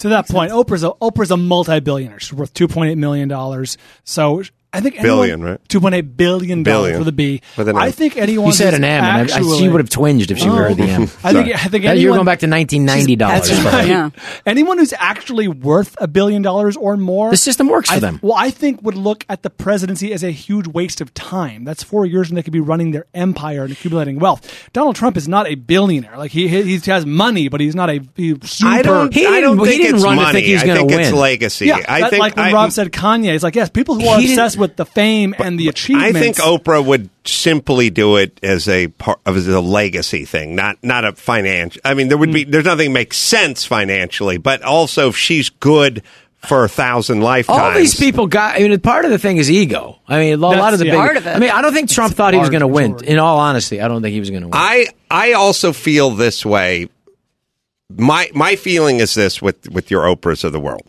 To that point, Oprah's a Oprah's a multi-billionaire. She's worth two point eight million dollars. So I think Billion, right? Two point eight billion dollars Billion. with a B. With an M. I think anyone You said an M, and I, I, she would have twinged if she Oh. heard the M. Oh. I think I think You're going back to 1990 dollars. That's right. Anyone who's actually worth a billion dollars or more, The system works for I- them. Well, I think would look at the presidency as a huge waste of time. That's four years, and they could be running their empire and accumulating wealth. Donald Trump is not a billionaire. Like he he, he has money, but he's not a he super. I don't. I don't think it's money. I think it's legacy. Yeah, I that- think like when I, Rob said Kanye, it's like yes, people who are He didn't- obsessed with the fame and the achievements. I think Oprah would simply do it as a part as a legacy thing, not not a financial. I mean, there would be mm. there's nothing makes sense financially, but also if she's good for a thousand lifetimes. All these people got. I mean, part of the thing is ego. I mean, a lot of the yeah. big. Part of it. I mean, I don't think Trump It's thought he was going to win. In all honesty, I don't think he was going to win. I I also feel this way. My my feeling is this with with your Oprahs of the world.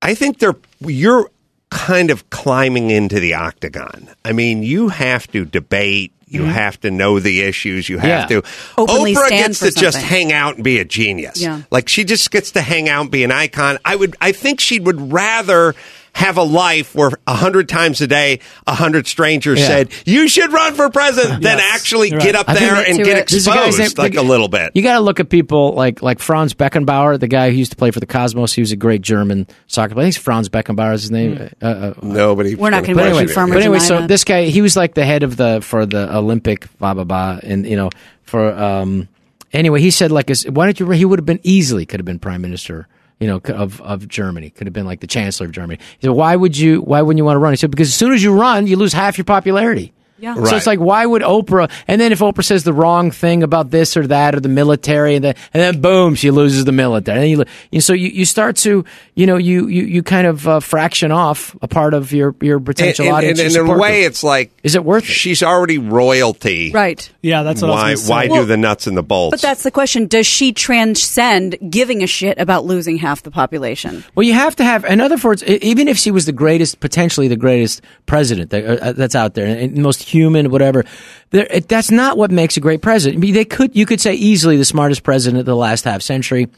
I think they're you're kind of climbing into the octagon. I mean, you have to debate. You have to know the issues. You have Yeah. to. Openly Oprah gets to just hang out and be a genius. Yeah. Like she just gets to hang out and be an icon. I would. I think she would rather have a life where a hundred times a day, a hundred strangers Yeah. said you should run for president, than actually You're get up I there and get it- There's a guy exposed named- like a little bit. You got to look at people like like Franz Beckenbauer, the guy who used to play for the Cosmos. He was a great German soccer player. I think it's Franz Beckenbauer is his name. Uh, uh, Nobody. We're not gonna but be anyway, confirmed but anyway, deny so this guy, he was like the head of the for the Olympic blah blah blah, and you know for um anyway, he said like, why don't you? He would have been easily could have been prime minister. You know, of of Germany could have been like the chancellor of Germany. He said, "Why would you? Why wouldn't you want to run?" He said, "Because as soon as you run, you lose half your popularity." Yeah. So it's like, why would Oprah? And then if Oprah says the wrong thing about this or that or the military, and then and then boom, she loses the military. And then you, lo- you so you, you start to you know you you, you kind of uh, fraction off a part of your your potential and, audience. and, your and in a way, it's like is it worth it? She's already royalty. Right. Yeah, that's what I why was why say. do the nuts and the bolts? But that's the question. Does she transcend giving a shit about losing half the population? Well, you have to have, in other words, even if she was the greatest, potentially the greatest president that, uh, that's out there, and, and most human, whatever, there, it, that's not what makes a great president. I mean, they could, you could say easily the smartest president of the last half century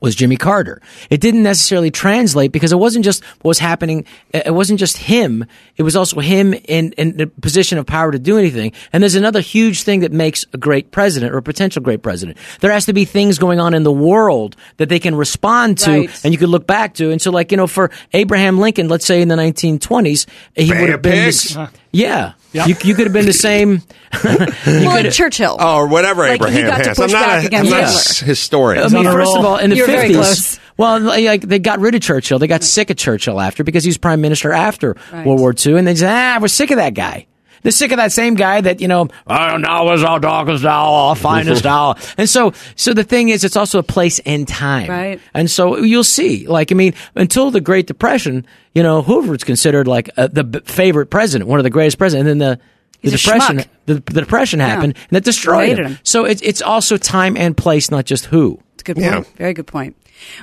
was Jimmy Carter. It didn't necessarily translate because it wasn't just what was happening. It wasn't just him. It was also him in, in the position of power to do anything. And there's another huge thing that makes a great president or a potential great president. There has to be things going on in the world that they can respond to Right. and you could look back to. And so like, you know, for Abraham Lincoln, let's say in the 1920s, he Bay would have been this, yeah. Yep. You, you could have been the same. well, Churchill. oh, or whatever Like, he Abraham got to push I'm not, back a, against I'm not a historian. I mean, first of all, in the You're fifties, well, like they got rid of Churchill. They got sick of Churchill after because he was prime minister after Right. World War II, and they said, "Ah, we're sick of that guy." They're sick of that same guy that you know. Oh, now is our darkest hour, our finest hour, and so, so the thing is, it's also a place and time, Right. And so you'll see, like, I mean, until the Great Depression, you know, Hoover's considered like uh, the b- favorite president, one of the greatest presidents, and then the. The He's a depression, the, the depression happened, and it destroyed Hated him. him. So it's it's also time and place, not just who. It's a good point. Yeah. Very good point.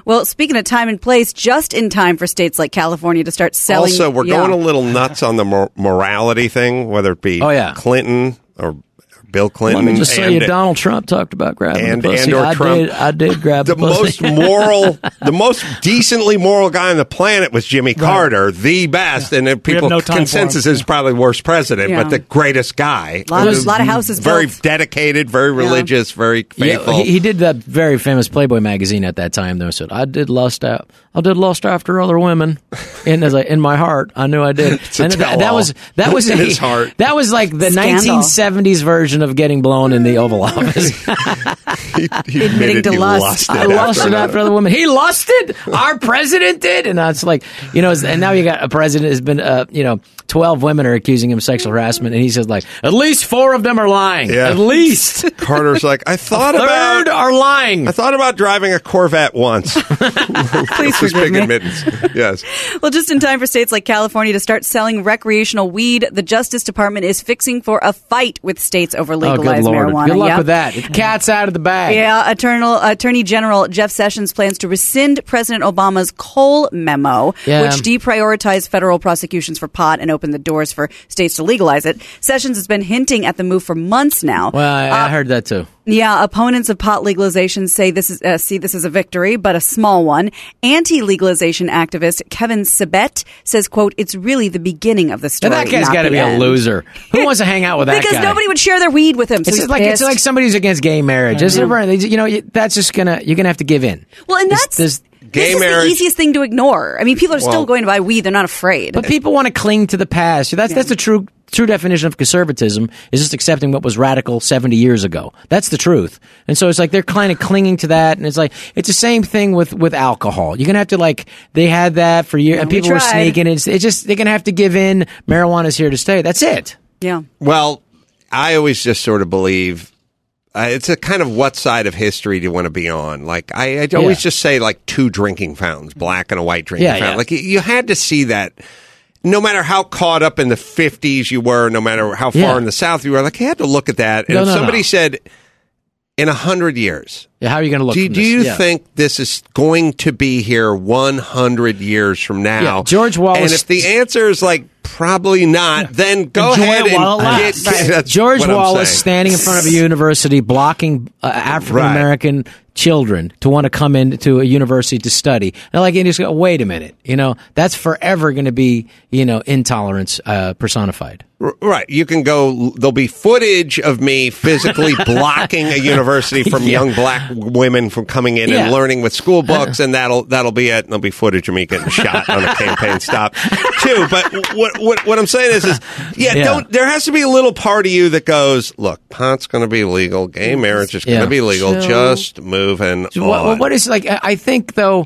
Well, speaking of time and place, just in time for states like California to start selling. also, we're yeah. going a little nuts on the mor- morality thing, whether it be Oh, yeah. Clinton or Bill Clinton. Let me just say, and- you, Donald Trump talked about grabbing and- the pussy. and or I Trump. did. I did grab the the, pussy. most moral, the most decently moral guy on the planet was Jimmy Carter, the best, and then people no consensus is probably worst president, Yeah. but the greatest guy. Lot of- Uh, lot of houses very built. dedicated, very religious, very Yeah, faithful. he, he did that very famous Playboy magazine at that time. Though said, "I did lust out. I did lust after other women." And as I, in my heart, I knew I did. And that, that was that was In a- his heart. That was like the Scandal. 1970s version of getting blown in the Oval Office. he, he Admitting to he lust. lusted I after lusted another- after other women. He lusted. Our president did, and it's like you know. And now you got a president has been, uh, you know, twelve women are accusing him of sexual harassment, and he says like, at least four of them are lying. Yeah. At least Carter's like, I thought a third about are lying. I thought about driving a Corvette once. Please This forgive big me. admittance. Yes. Well, just in time for states like California to start selling recreational weed, the Justice Department is fixing for a fight with states over Oh, good marijuana. Good luck Yep. with that. Cat's out of the bag. Yeah, Eternal, Attorney General Jeff Sessions plans to rescind President Obama's Cole memo, Yeah. which deprioritized federal prosecutions for pot and opened the doors for states to legalize it. Sessions has been hinting at the move for months now. Well, I, I heard that too. Yeah, opponents of pot legalization say this is uh, see this as a victory, but a small one. Anti-legalization activist Kevin Sabet says, "quote It's really the beginning of the Now, story." that guy's got got to be a loser. Who wants to hang out with that guy? because guy? nobody would share their weed with him. So It's he's just like it's like somebody who's against gay marriage. It's different. They- You know, that's just gonna you're gonna have to give in. well, and that's This- Gay this is the easiest thing to ignore. I mean, people are still going to buy weed; they're not afraid. But people want to cling to the past. That's that's the true true definition of conservatism is just accepting what was radical 70 years ago. That's the truth. And so it's like they're kind of clinging to that and it's like it's the same thing with with alcohol. You're going to have to like they had that for years and we people were sneaking it's, it's just they're going to have to give in marijuana's here to stay. That's it. yeah, Well, I always just sort of believe uh, it's a kind of what side of history do you want to be on? Like I, I always Yeah. just say like two drinking fountains, black and a white drinking Yeah, fountain. yeah. Like you- you had to see that. No matter how caught up in the fifties you were, no matter how far Yeah. in the south you were, like I had to look at that. And No, if no, somebody no. said, in a hundred years, Yeah, how are you going to look do, do you Yeah. think this is going to be here 100 years from now? Yeah, George Wallace- And if the answer is like probably not, then go Enjoy ahead and get, that's George Wallace standing in front of a university blocking uh, African American children to want to come into a university to study. And like, you just go, wait a minute, you know, that's forever going to be, you know, intolerance uh, personified. Right. You can go, there'll be footage of me physically blocking a university from Yeah. young black women from coming in Yeah. and learning with school uh-huh. books, and that'll that'll be it. And there'll be footage of me getting shot on a campaign stop, too. But what, what, what I'm saying is, is yeah, Yeah. don't, there has to be a little part of you that goes, look, pot's going to be legal, gay marriage is going to be legal, Chill. just moving So what, on. what is like? I think though,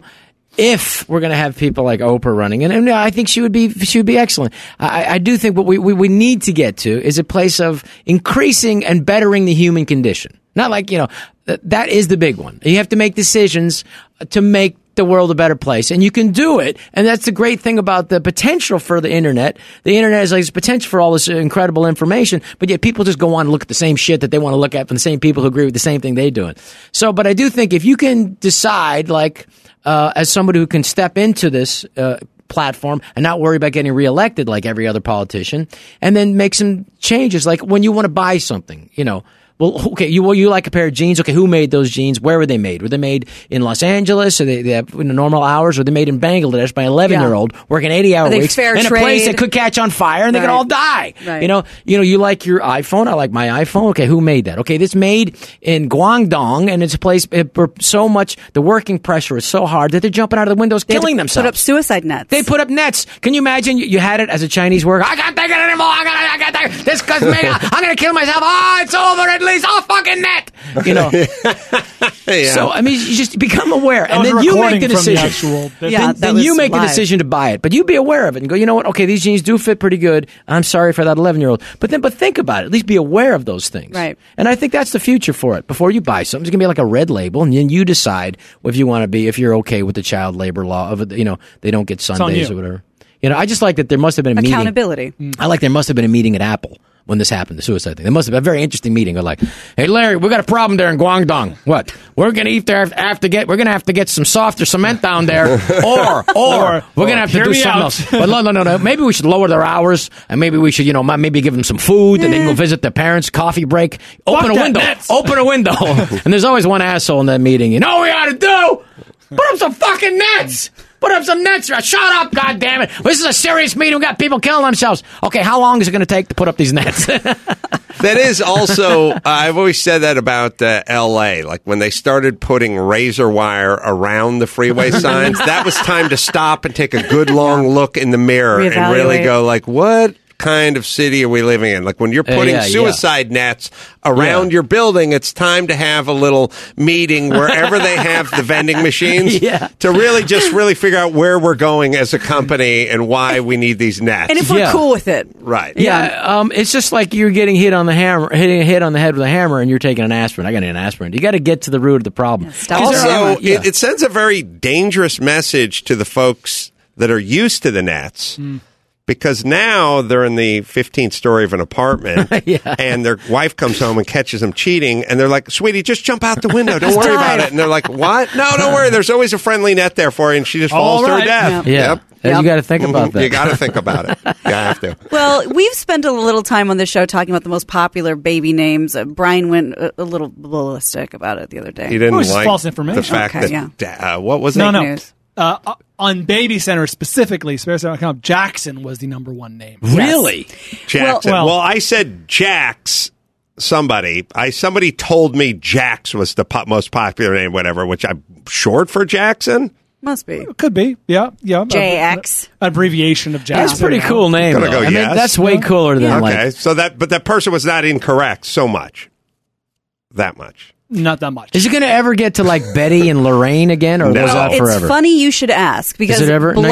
if we're going to have people like Oprah running, and, and I think she would be she would be excellent. I, I do think what we, we we need to get to is a place of increasing and bettering the human condition. Not like you know th- that is the big one. You have to make decisions to make the world a better place, and you can do it. And that's the great thing about the potential for the internet. The internet is like this potential for all this incredible information, but yet people just go on and look at the same shit that they want to look at from the same people who agree with the same thing they're doing. So, but I do think if you can decide, like, uh, as somebody who can step into this uh, platform and not worry about getting reelected like every other politician, and then make some changes, like when you want to buy something, you know. Well, okay, you well, you like a pair of jeans. Okay, who made those jeans? Where were they made? Were they made in Los Angeles? Or they, they have in the normal hours? Or they made in Bangladesh by an eleven year old working eighty hour Are weeks fair in a place that could catch on fire and they could all die? Right. You know, you know, you like your iPhone. I like my iPhone. Okay, who made that? Okay, this made in Guangdong, and it's a place where so much the working pressure is so hard that they're jumping out of the windows, They killing themselves. Put up suicide nets. They put up nets. Can you imagine? You, you had it as a Chinese worker. I can't take it anymore. I gotta, I take it. This cause me. I'm gonna kill myself. Oh, it's over at least. Oh, fucking net. You know. Yeah. So I mean, you just become aware, and then you make the from the decision. actual- Yeah, then, then you was make the live. decision to buy it, but you be aware of it and go. You know what? Okay, these jeans do fit pretty good. I'm sorry for that 11 year old, but then but think about it. At least be aware of those things. Right. And I think that's the future for it. Before you buy something, it's gonna be like a red label, and then you decide if you want to be if you're okay with the child labor law of it. You know, they don't get on Sundays or whatever. You know, I just like that there must have been a meeting. Accountability. I like there must have been a meeting at Apple when this happened, the suicide thing. It must have been a very interesting meeting. They're like, "Hey, Larry, we got a problem there in Guangdong. What? We're gonna eat there have to get. We're gonna have to get some softer cement down there, or or, we're gonna have to do something out. else. But no, no, no, no. Maybe we should lower their hours, and maybe we should, you know, maybe give them some food, and they can go visit their parents. Coffee break. Open a window. nets. Open a window. and there's always one asshole in that meeting. You know what we ought to do? Put up some fucking nets. Put up some nets. Shut up, God damn it! This is a serious meeting. We got people killing themselves. Okay, how long is it going to take to put up these nets? That is also, uh, I've always said that about uh, L.A. Like when they started putting razor wire around the freeway signs, that was time to stop and take a good long look in the mirror and really go like, what kind of city are we living in? Like when you're Uh, putting yeah, yeah. suicide nets around Yeah. your building, it's time to have a little meeting wherever they have the vending machines Yeah. to really just really figure out where we're going as a company and why we need these nets. And if we're Yeah. cool with it. right. Yeah, um, it's just like you're getting hit on the hammer, hitting a hit on the head with a hammer, and you're taking an aspirin. I got an aspirin. You got to get to the root of the problem. stop 'Cause Also, are- yeah. it, it sends a very dangerous message to the folks that are used to the nets. Because now they're in the 15th story of an apartment, and their wife comes home and catches them cheating, and they're like, "Sweetie, just jump out the window. Don't worry about it." And they're like, "What? No, don't worry. There's always a friendly net there for you." And she just falls All to her death. yeah, Yep. Yeah, you got to think about that. You got to think about it. You have to. Well, we've spent a little time on the show talking about the most popular baby names. Uh, Brian went a, a little ballistic about it the other day. He didn't It was like false information. the fact Okay, that yeah. uh, what was no, it? no. news. Uh, uh, on Baby Center specifically, BabyCenter.com, Jackson was the number one name. Really? Jackson. Well- Well, I said Jax. Somebody, I somebody told me Jax was the po- most popular name, whatever, which I'm short for Jackson. Must be. Could be. Yeah. Yeah. JX. A- abbreviation of Jackson. That's a pretty cool name. Gonna go I mean, yes. that's way cooler than okay, like. so that but that person was not incorrect so much, that much. Not that much. Is it going to ever get to like Betty and Lorraine again, or No. was that It's funny you should ask because it ever- blogger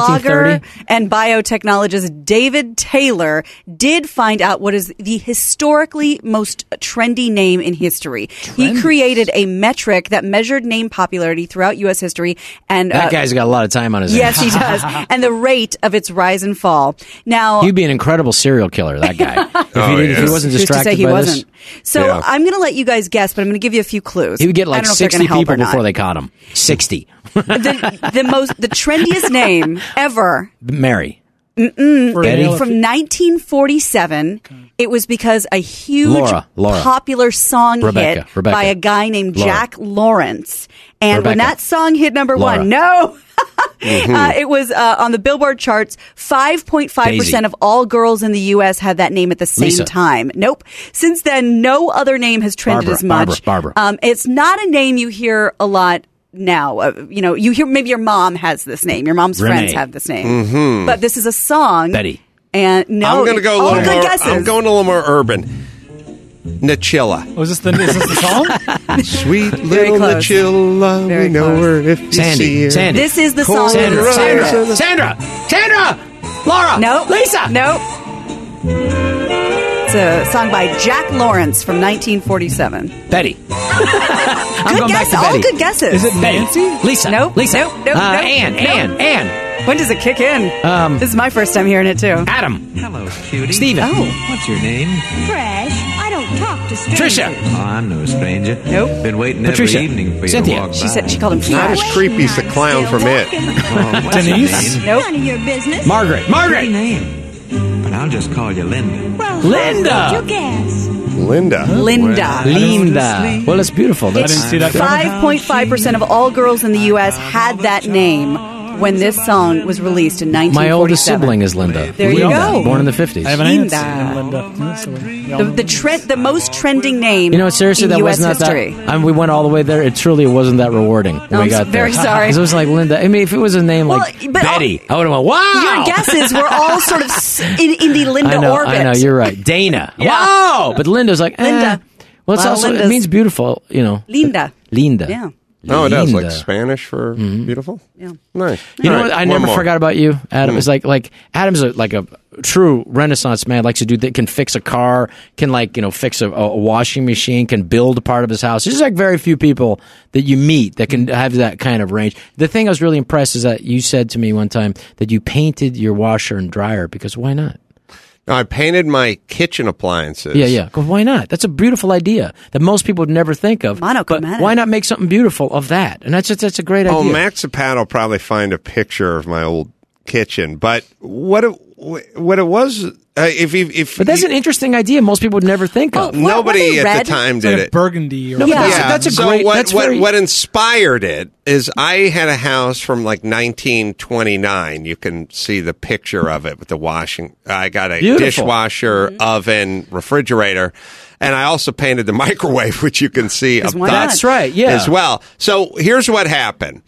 1930? and biotechnologist David Taylor did find out what is the historically most trendy name in history. He created a metric that measured name popularity throughout U.S. history, and That uh, guy's got a lot of time on his yes, he does, and the rate of its rise and fall. Now, He'd be an incredible serial killer. That guy. if, Oh, he, did- if he wasn't Who's to distracted say he by wasn't. So Yeah. I'm going to let you guys guess, but I'm going to give you a few clues. he would get like don't know if they're sixty people before they caught him. Sixty. the, the most the trendiest name ever Mary. For Betty? from 1947. It was because a huge Laura, Laura. popular song Rebecca, hit Rebecca. by a guy named Laura. Jack Lawrence. And when that song hit number Laura. one, no. Mm-hmm. Uh, it was uh, on the Billboard charts. 5.5% of all girls in the U.S. had that name at the same Lisa. time. Nope. Since then, no other name has trended Barbara, as much. Barbara, Barbara. Um, it's not a name you hear a lot now. Uh, you know, you hear maybe your mom has this name. Your mom's Renee. friends have this name. But this is a song. Betty. And no, I'm going to go a little good more. guesses. I'm going a little more urban. Nachilla. Was this the, is this the song? Sweet Very little close. Nachilla. Very we know close. her if you see her. Sandy. This is the song. Sandra. Right. Sandra. Sandra. Sandra. Laura. No, Lisa. No. It's a song by Jack Lawrence from 1947. Betty. I'm Good going guess. back to All good guesses. Is it Nancy? Lisa. Nope. Lisa. Nope. Nope. Uh, nope, Ann. nope. Ann. Ann. When does it kick in? Um, this is my first time hearing it too. Adam. Hello, cutie. Steven. Oh. What's your name? Fresh. I don't talk to strangers. Trisha. Oh, I'm no stranger. Nope. Been waiting Patricia. every evening for Cynthia. you to walk She by. said she called him Not as creepy as the clown from it. Oh, what's your Denise? Nope. None of your business. Margaret. Pretty Margaret. name. But I'll just call you Linda. Well, Linda. What'd you guess? Linda. Linda. Linda. Well, it's beautiful. That's, didn't see that 5.5% of all girls in the U.S. had that name when this song was released in 1947. My oldest sibling is Linda. There you Linda, go. Born in the 50s. I have an aunt Linda. named Linda. Yeah, so we all The, the, trend, the most trending name You know, seriously, in that U.S. was not history. that. I mean, we went all the way there. It truly wasn't that rewarding when No, we I'm got very there. sorry. 'Cause It was like Linda. I mean, if it was a name like Well, but all- Betty, I would have went, wow. Your guesses were all sort of in, in the Linda I know, orbit. I know, you're right. Dana. Yeah. Wow. But Linda's like, eh. Linda. Well, it's Well, also, it means beautiful, you know. Linda. Linda. Yeah. Oh, it does. Like Spanish for beautiful? Yeah. Nice. You know All what? I one never more. forgot about you, Adam. Hmm. It's like like Adam's a, like a true Renaissance man. Likes to do that. Can fix a car. Can like you know fix a, a washing machine. Can build a part of his house. There's like very few people that you meet that can have that kind of range. The thing I was really impressed is that you said to me one time that you painted your washer and dryer because why not? No, I painted my kitchen appliances. Yeah, yeah. Go, why not? That's a beautiful idea that most people would never think of. But why not make something beautiful of that? And that's just, that's a great Oh, idea. Max Zapat will probably find a picture of my old kitchen. But what it, what it was, uh, if you, if but that's an interesting idea. Most people would never think of. nobody at the time did like it. burgundy or No, but that's a- that's a so great- What, that's what, very- what inspired it is I had a house from like 1929. You can see the picture of it with the washing. I got a Beautiful. dishwasher, oven, refrigerator. And I also painted the microwave, which you can see up why top not? That's right, yeah. as well. So here's what happened.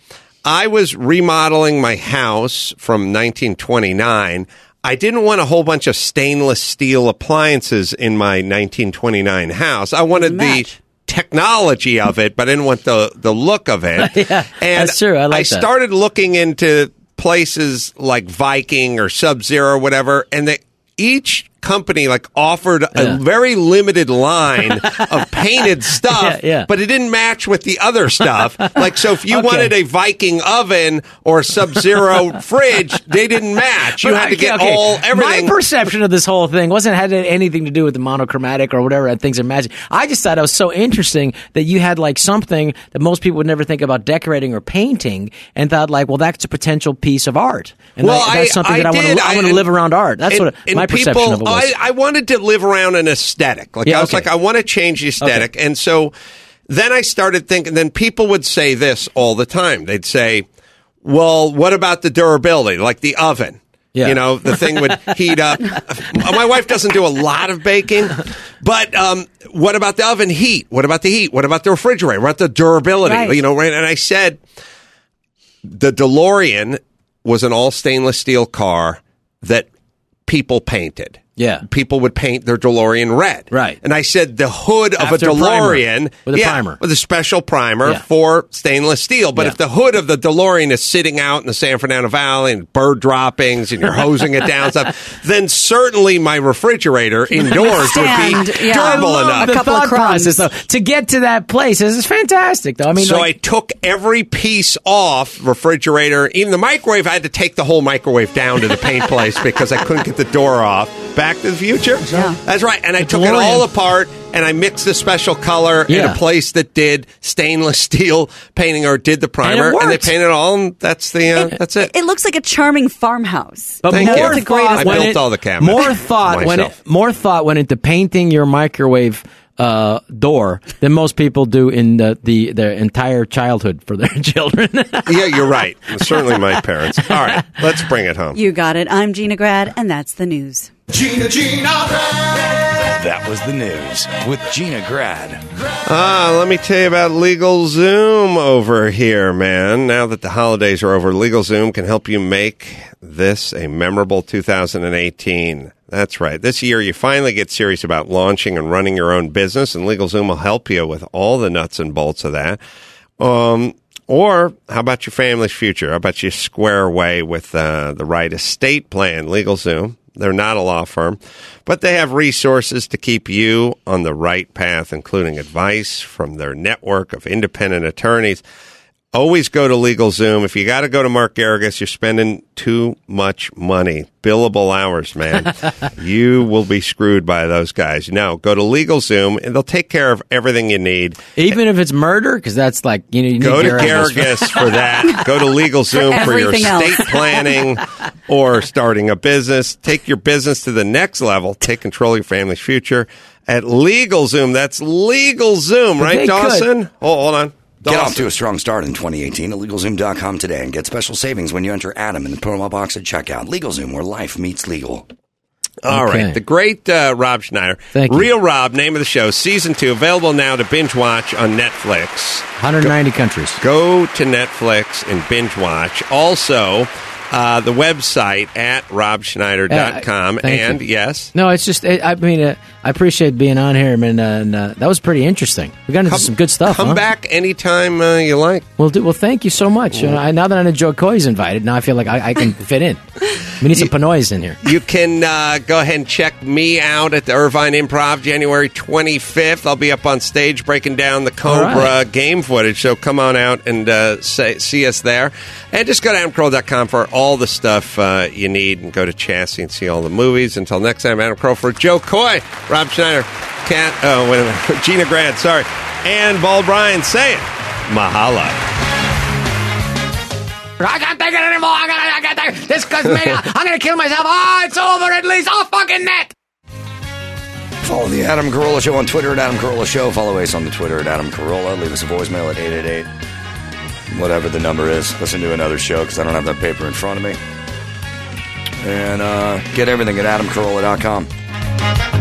I was remodeling my house from 1929. I didn't want a whole bunch of stainless steel appliances in my 1929 house. I wanted the technology of it, but I didn't want the the look of it. Yeah, and that's true. I like that. started looking into places like Viking or Sub Zero or whatever, and they each company like offered a very limited line of painted stuff, Yeah, yeah. but it didn't match with the other stuff. like, so if you Okay. wanted a Viking oven or Sub Zero fridge, they didn't match. You But had to get okay, all everything. My perception of this whole thing wasn't had anything to do with the monochromatic or whatever things are magic. I just thought it was so interesting that you had like something that most people would never think about decorating or painting, and thought like, well, that's a potential piece of art, and Well, that- that's I- something I that I want to. I I- want to live around art. That's and- what my perception of it. I, I wanted to live around an aesthetic. Like Yeah, I was okay. like, I want to change the aesthetic, and so then I started thinking. Then people would say this all the time. They'd say, "Well, what about the durability? Like the oven." Yeah. You know, the thing would heat up. My wife doesn't do a lot of baking, but um, what about the oven heat? What about the heat? What about the refrigerator? What about the durability? Right. You know, right? And I said, the DeLorean was an all stainless steel car that people painted. Yeah. People would paint their DeLorean red. Right. And I said the hood of After a a primer. DeLorean With a yeah, primer. with a special primer Yeah. for stainless steel. But Yeah. if the hood of the DeLorean is sitting out in the San Fernando Valley and bird droppings and you're hosing it down stuff, then certainly my refrigerator indoors would be yeah. durable I love enough. a the couple of thought crumbs. process though to get to that place is is fantastic though. I mean, so like, I took every piece off refrigerator, even the microwave. I had to take the whole microwave down to the paint place because I couldn't get the door off. Back to the Future. Yeah. that's right. And I took it all apart and I mixed the special color in Yeah. a place that did stainless steel painting or did the primer, and, they worked. painted it all. And that's the uh, that's it. It looks like a charming farmhouse. But Thank more you. That's the greatest thought I went built in- all the cabinets More thought when it, myself. more thought went into painting your microwave uh, door than most people do in the, the their entire childhood for their children. yeah, you're right. Certainly my parents. All right, let's bring it home. You got it. I'm Gina Grad, and that's the news. Gina, Gina, That was the news with Gina Grad. Ah, let me tell you about LegalZoom over here, man. Now that the holidays are over, LegalZoom can help you make this a memorable 2018. That's right. This year, you finally get serious about launching and running your own business, and LegalZoom will help you with all the nuts and bolts of that. Um, or how about your family's future? How about you square away with uh, the right estate plan? LegalZoom. They're not a law firm, but they have resources to keep you on the right path, including advice from their network of independent attorneys. Always go to LegalZoom. If you got to go to Mark Geragos, you're spending too much money. Billable hours, man. you will be screwed by those guys. No, go to LegalZoom and they'll take care of everything you need. Even if it's murder, because that's like you know. You Go need to Garrigus for that. Go to LegalZoom for, your everything estate planning or starting a business. Take your business to the next level. Take control of your family's future at LegalZoom. That's LegalZoom, But right, Dawson? could. Oh, hold on. Get off to a strong start in 2018 at LegalZoom.com today and get special savings when you enter Adam in the promo box at checkout. LegalZoom, where life meets legal. All right, Okay. the great uh, Rob Schneider, Thank you. Real Rob, name of the show, season two, available now to binge watch on Netflix. 190 countries. Go to Netflix and binge watch. Also, uh, the website at robschneider.com. Uh, and you. yes, No, it's just I I mean uh, I appreciate being on here, man, uh, and uh, that was pretty interesting. We got into some good stuff. come huh? back anytime uh, you like. Well, do, well, thank you so much. You know, I, now that I know Jo Koy's invited, now I feel like I, I can fit in. We need some Pinoys in here. You can uh, go ahead and check me out at the Irvine Improv January 25th. I'll be up on stage breaking down the Cobra right. game footage. So come on out and uh, say, see us there. And just go to adamcarolla.com for all the stuff uh, you need and go to Chassis and see all the movies. Until next time, Adam Carolla for Jo Koy, Rob Schneider, Cat, oh, wait a minute, Gina Grad, sorry, and Bald Bryan. Say it. Mahalo. I can't take it anymore. I gotta, I gotta take this because maybe I'm gonna kill myself. Oh, it's over at least. Oh, fucking net. Follow the Adam Carolla Show on Twitter at Adam Carolla Show. Follow us on the Twitter at Adam Carolla. Leave us a voicemail at 888 whatever the number is. Listen to another show because I don't have that paper in front of me. And uh, get everything at adamcarolla.com.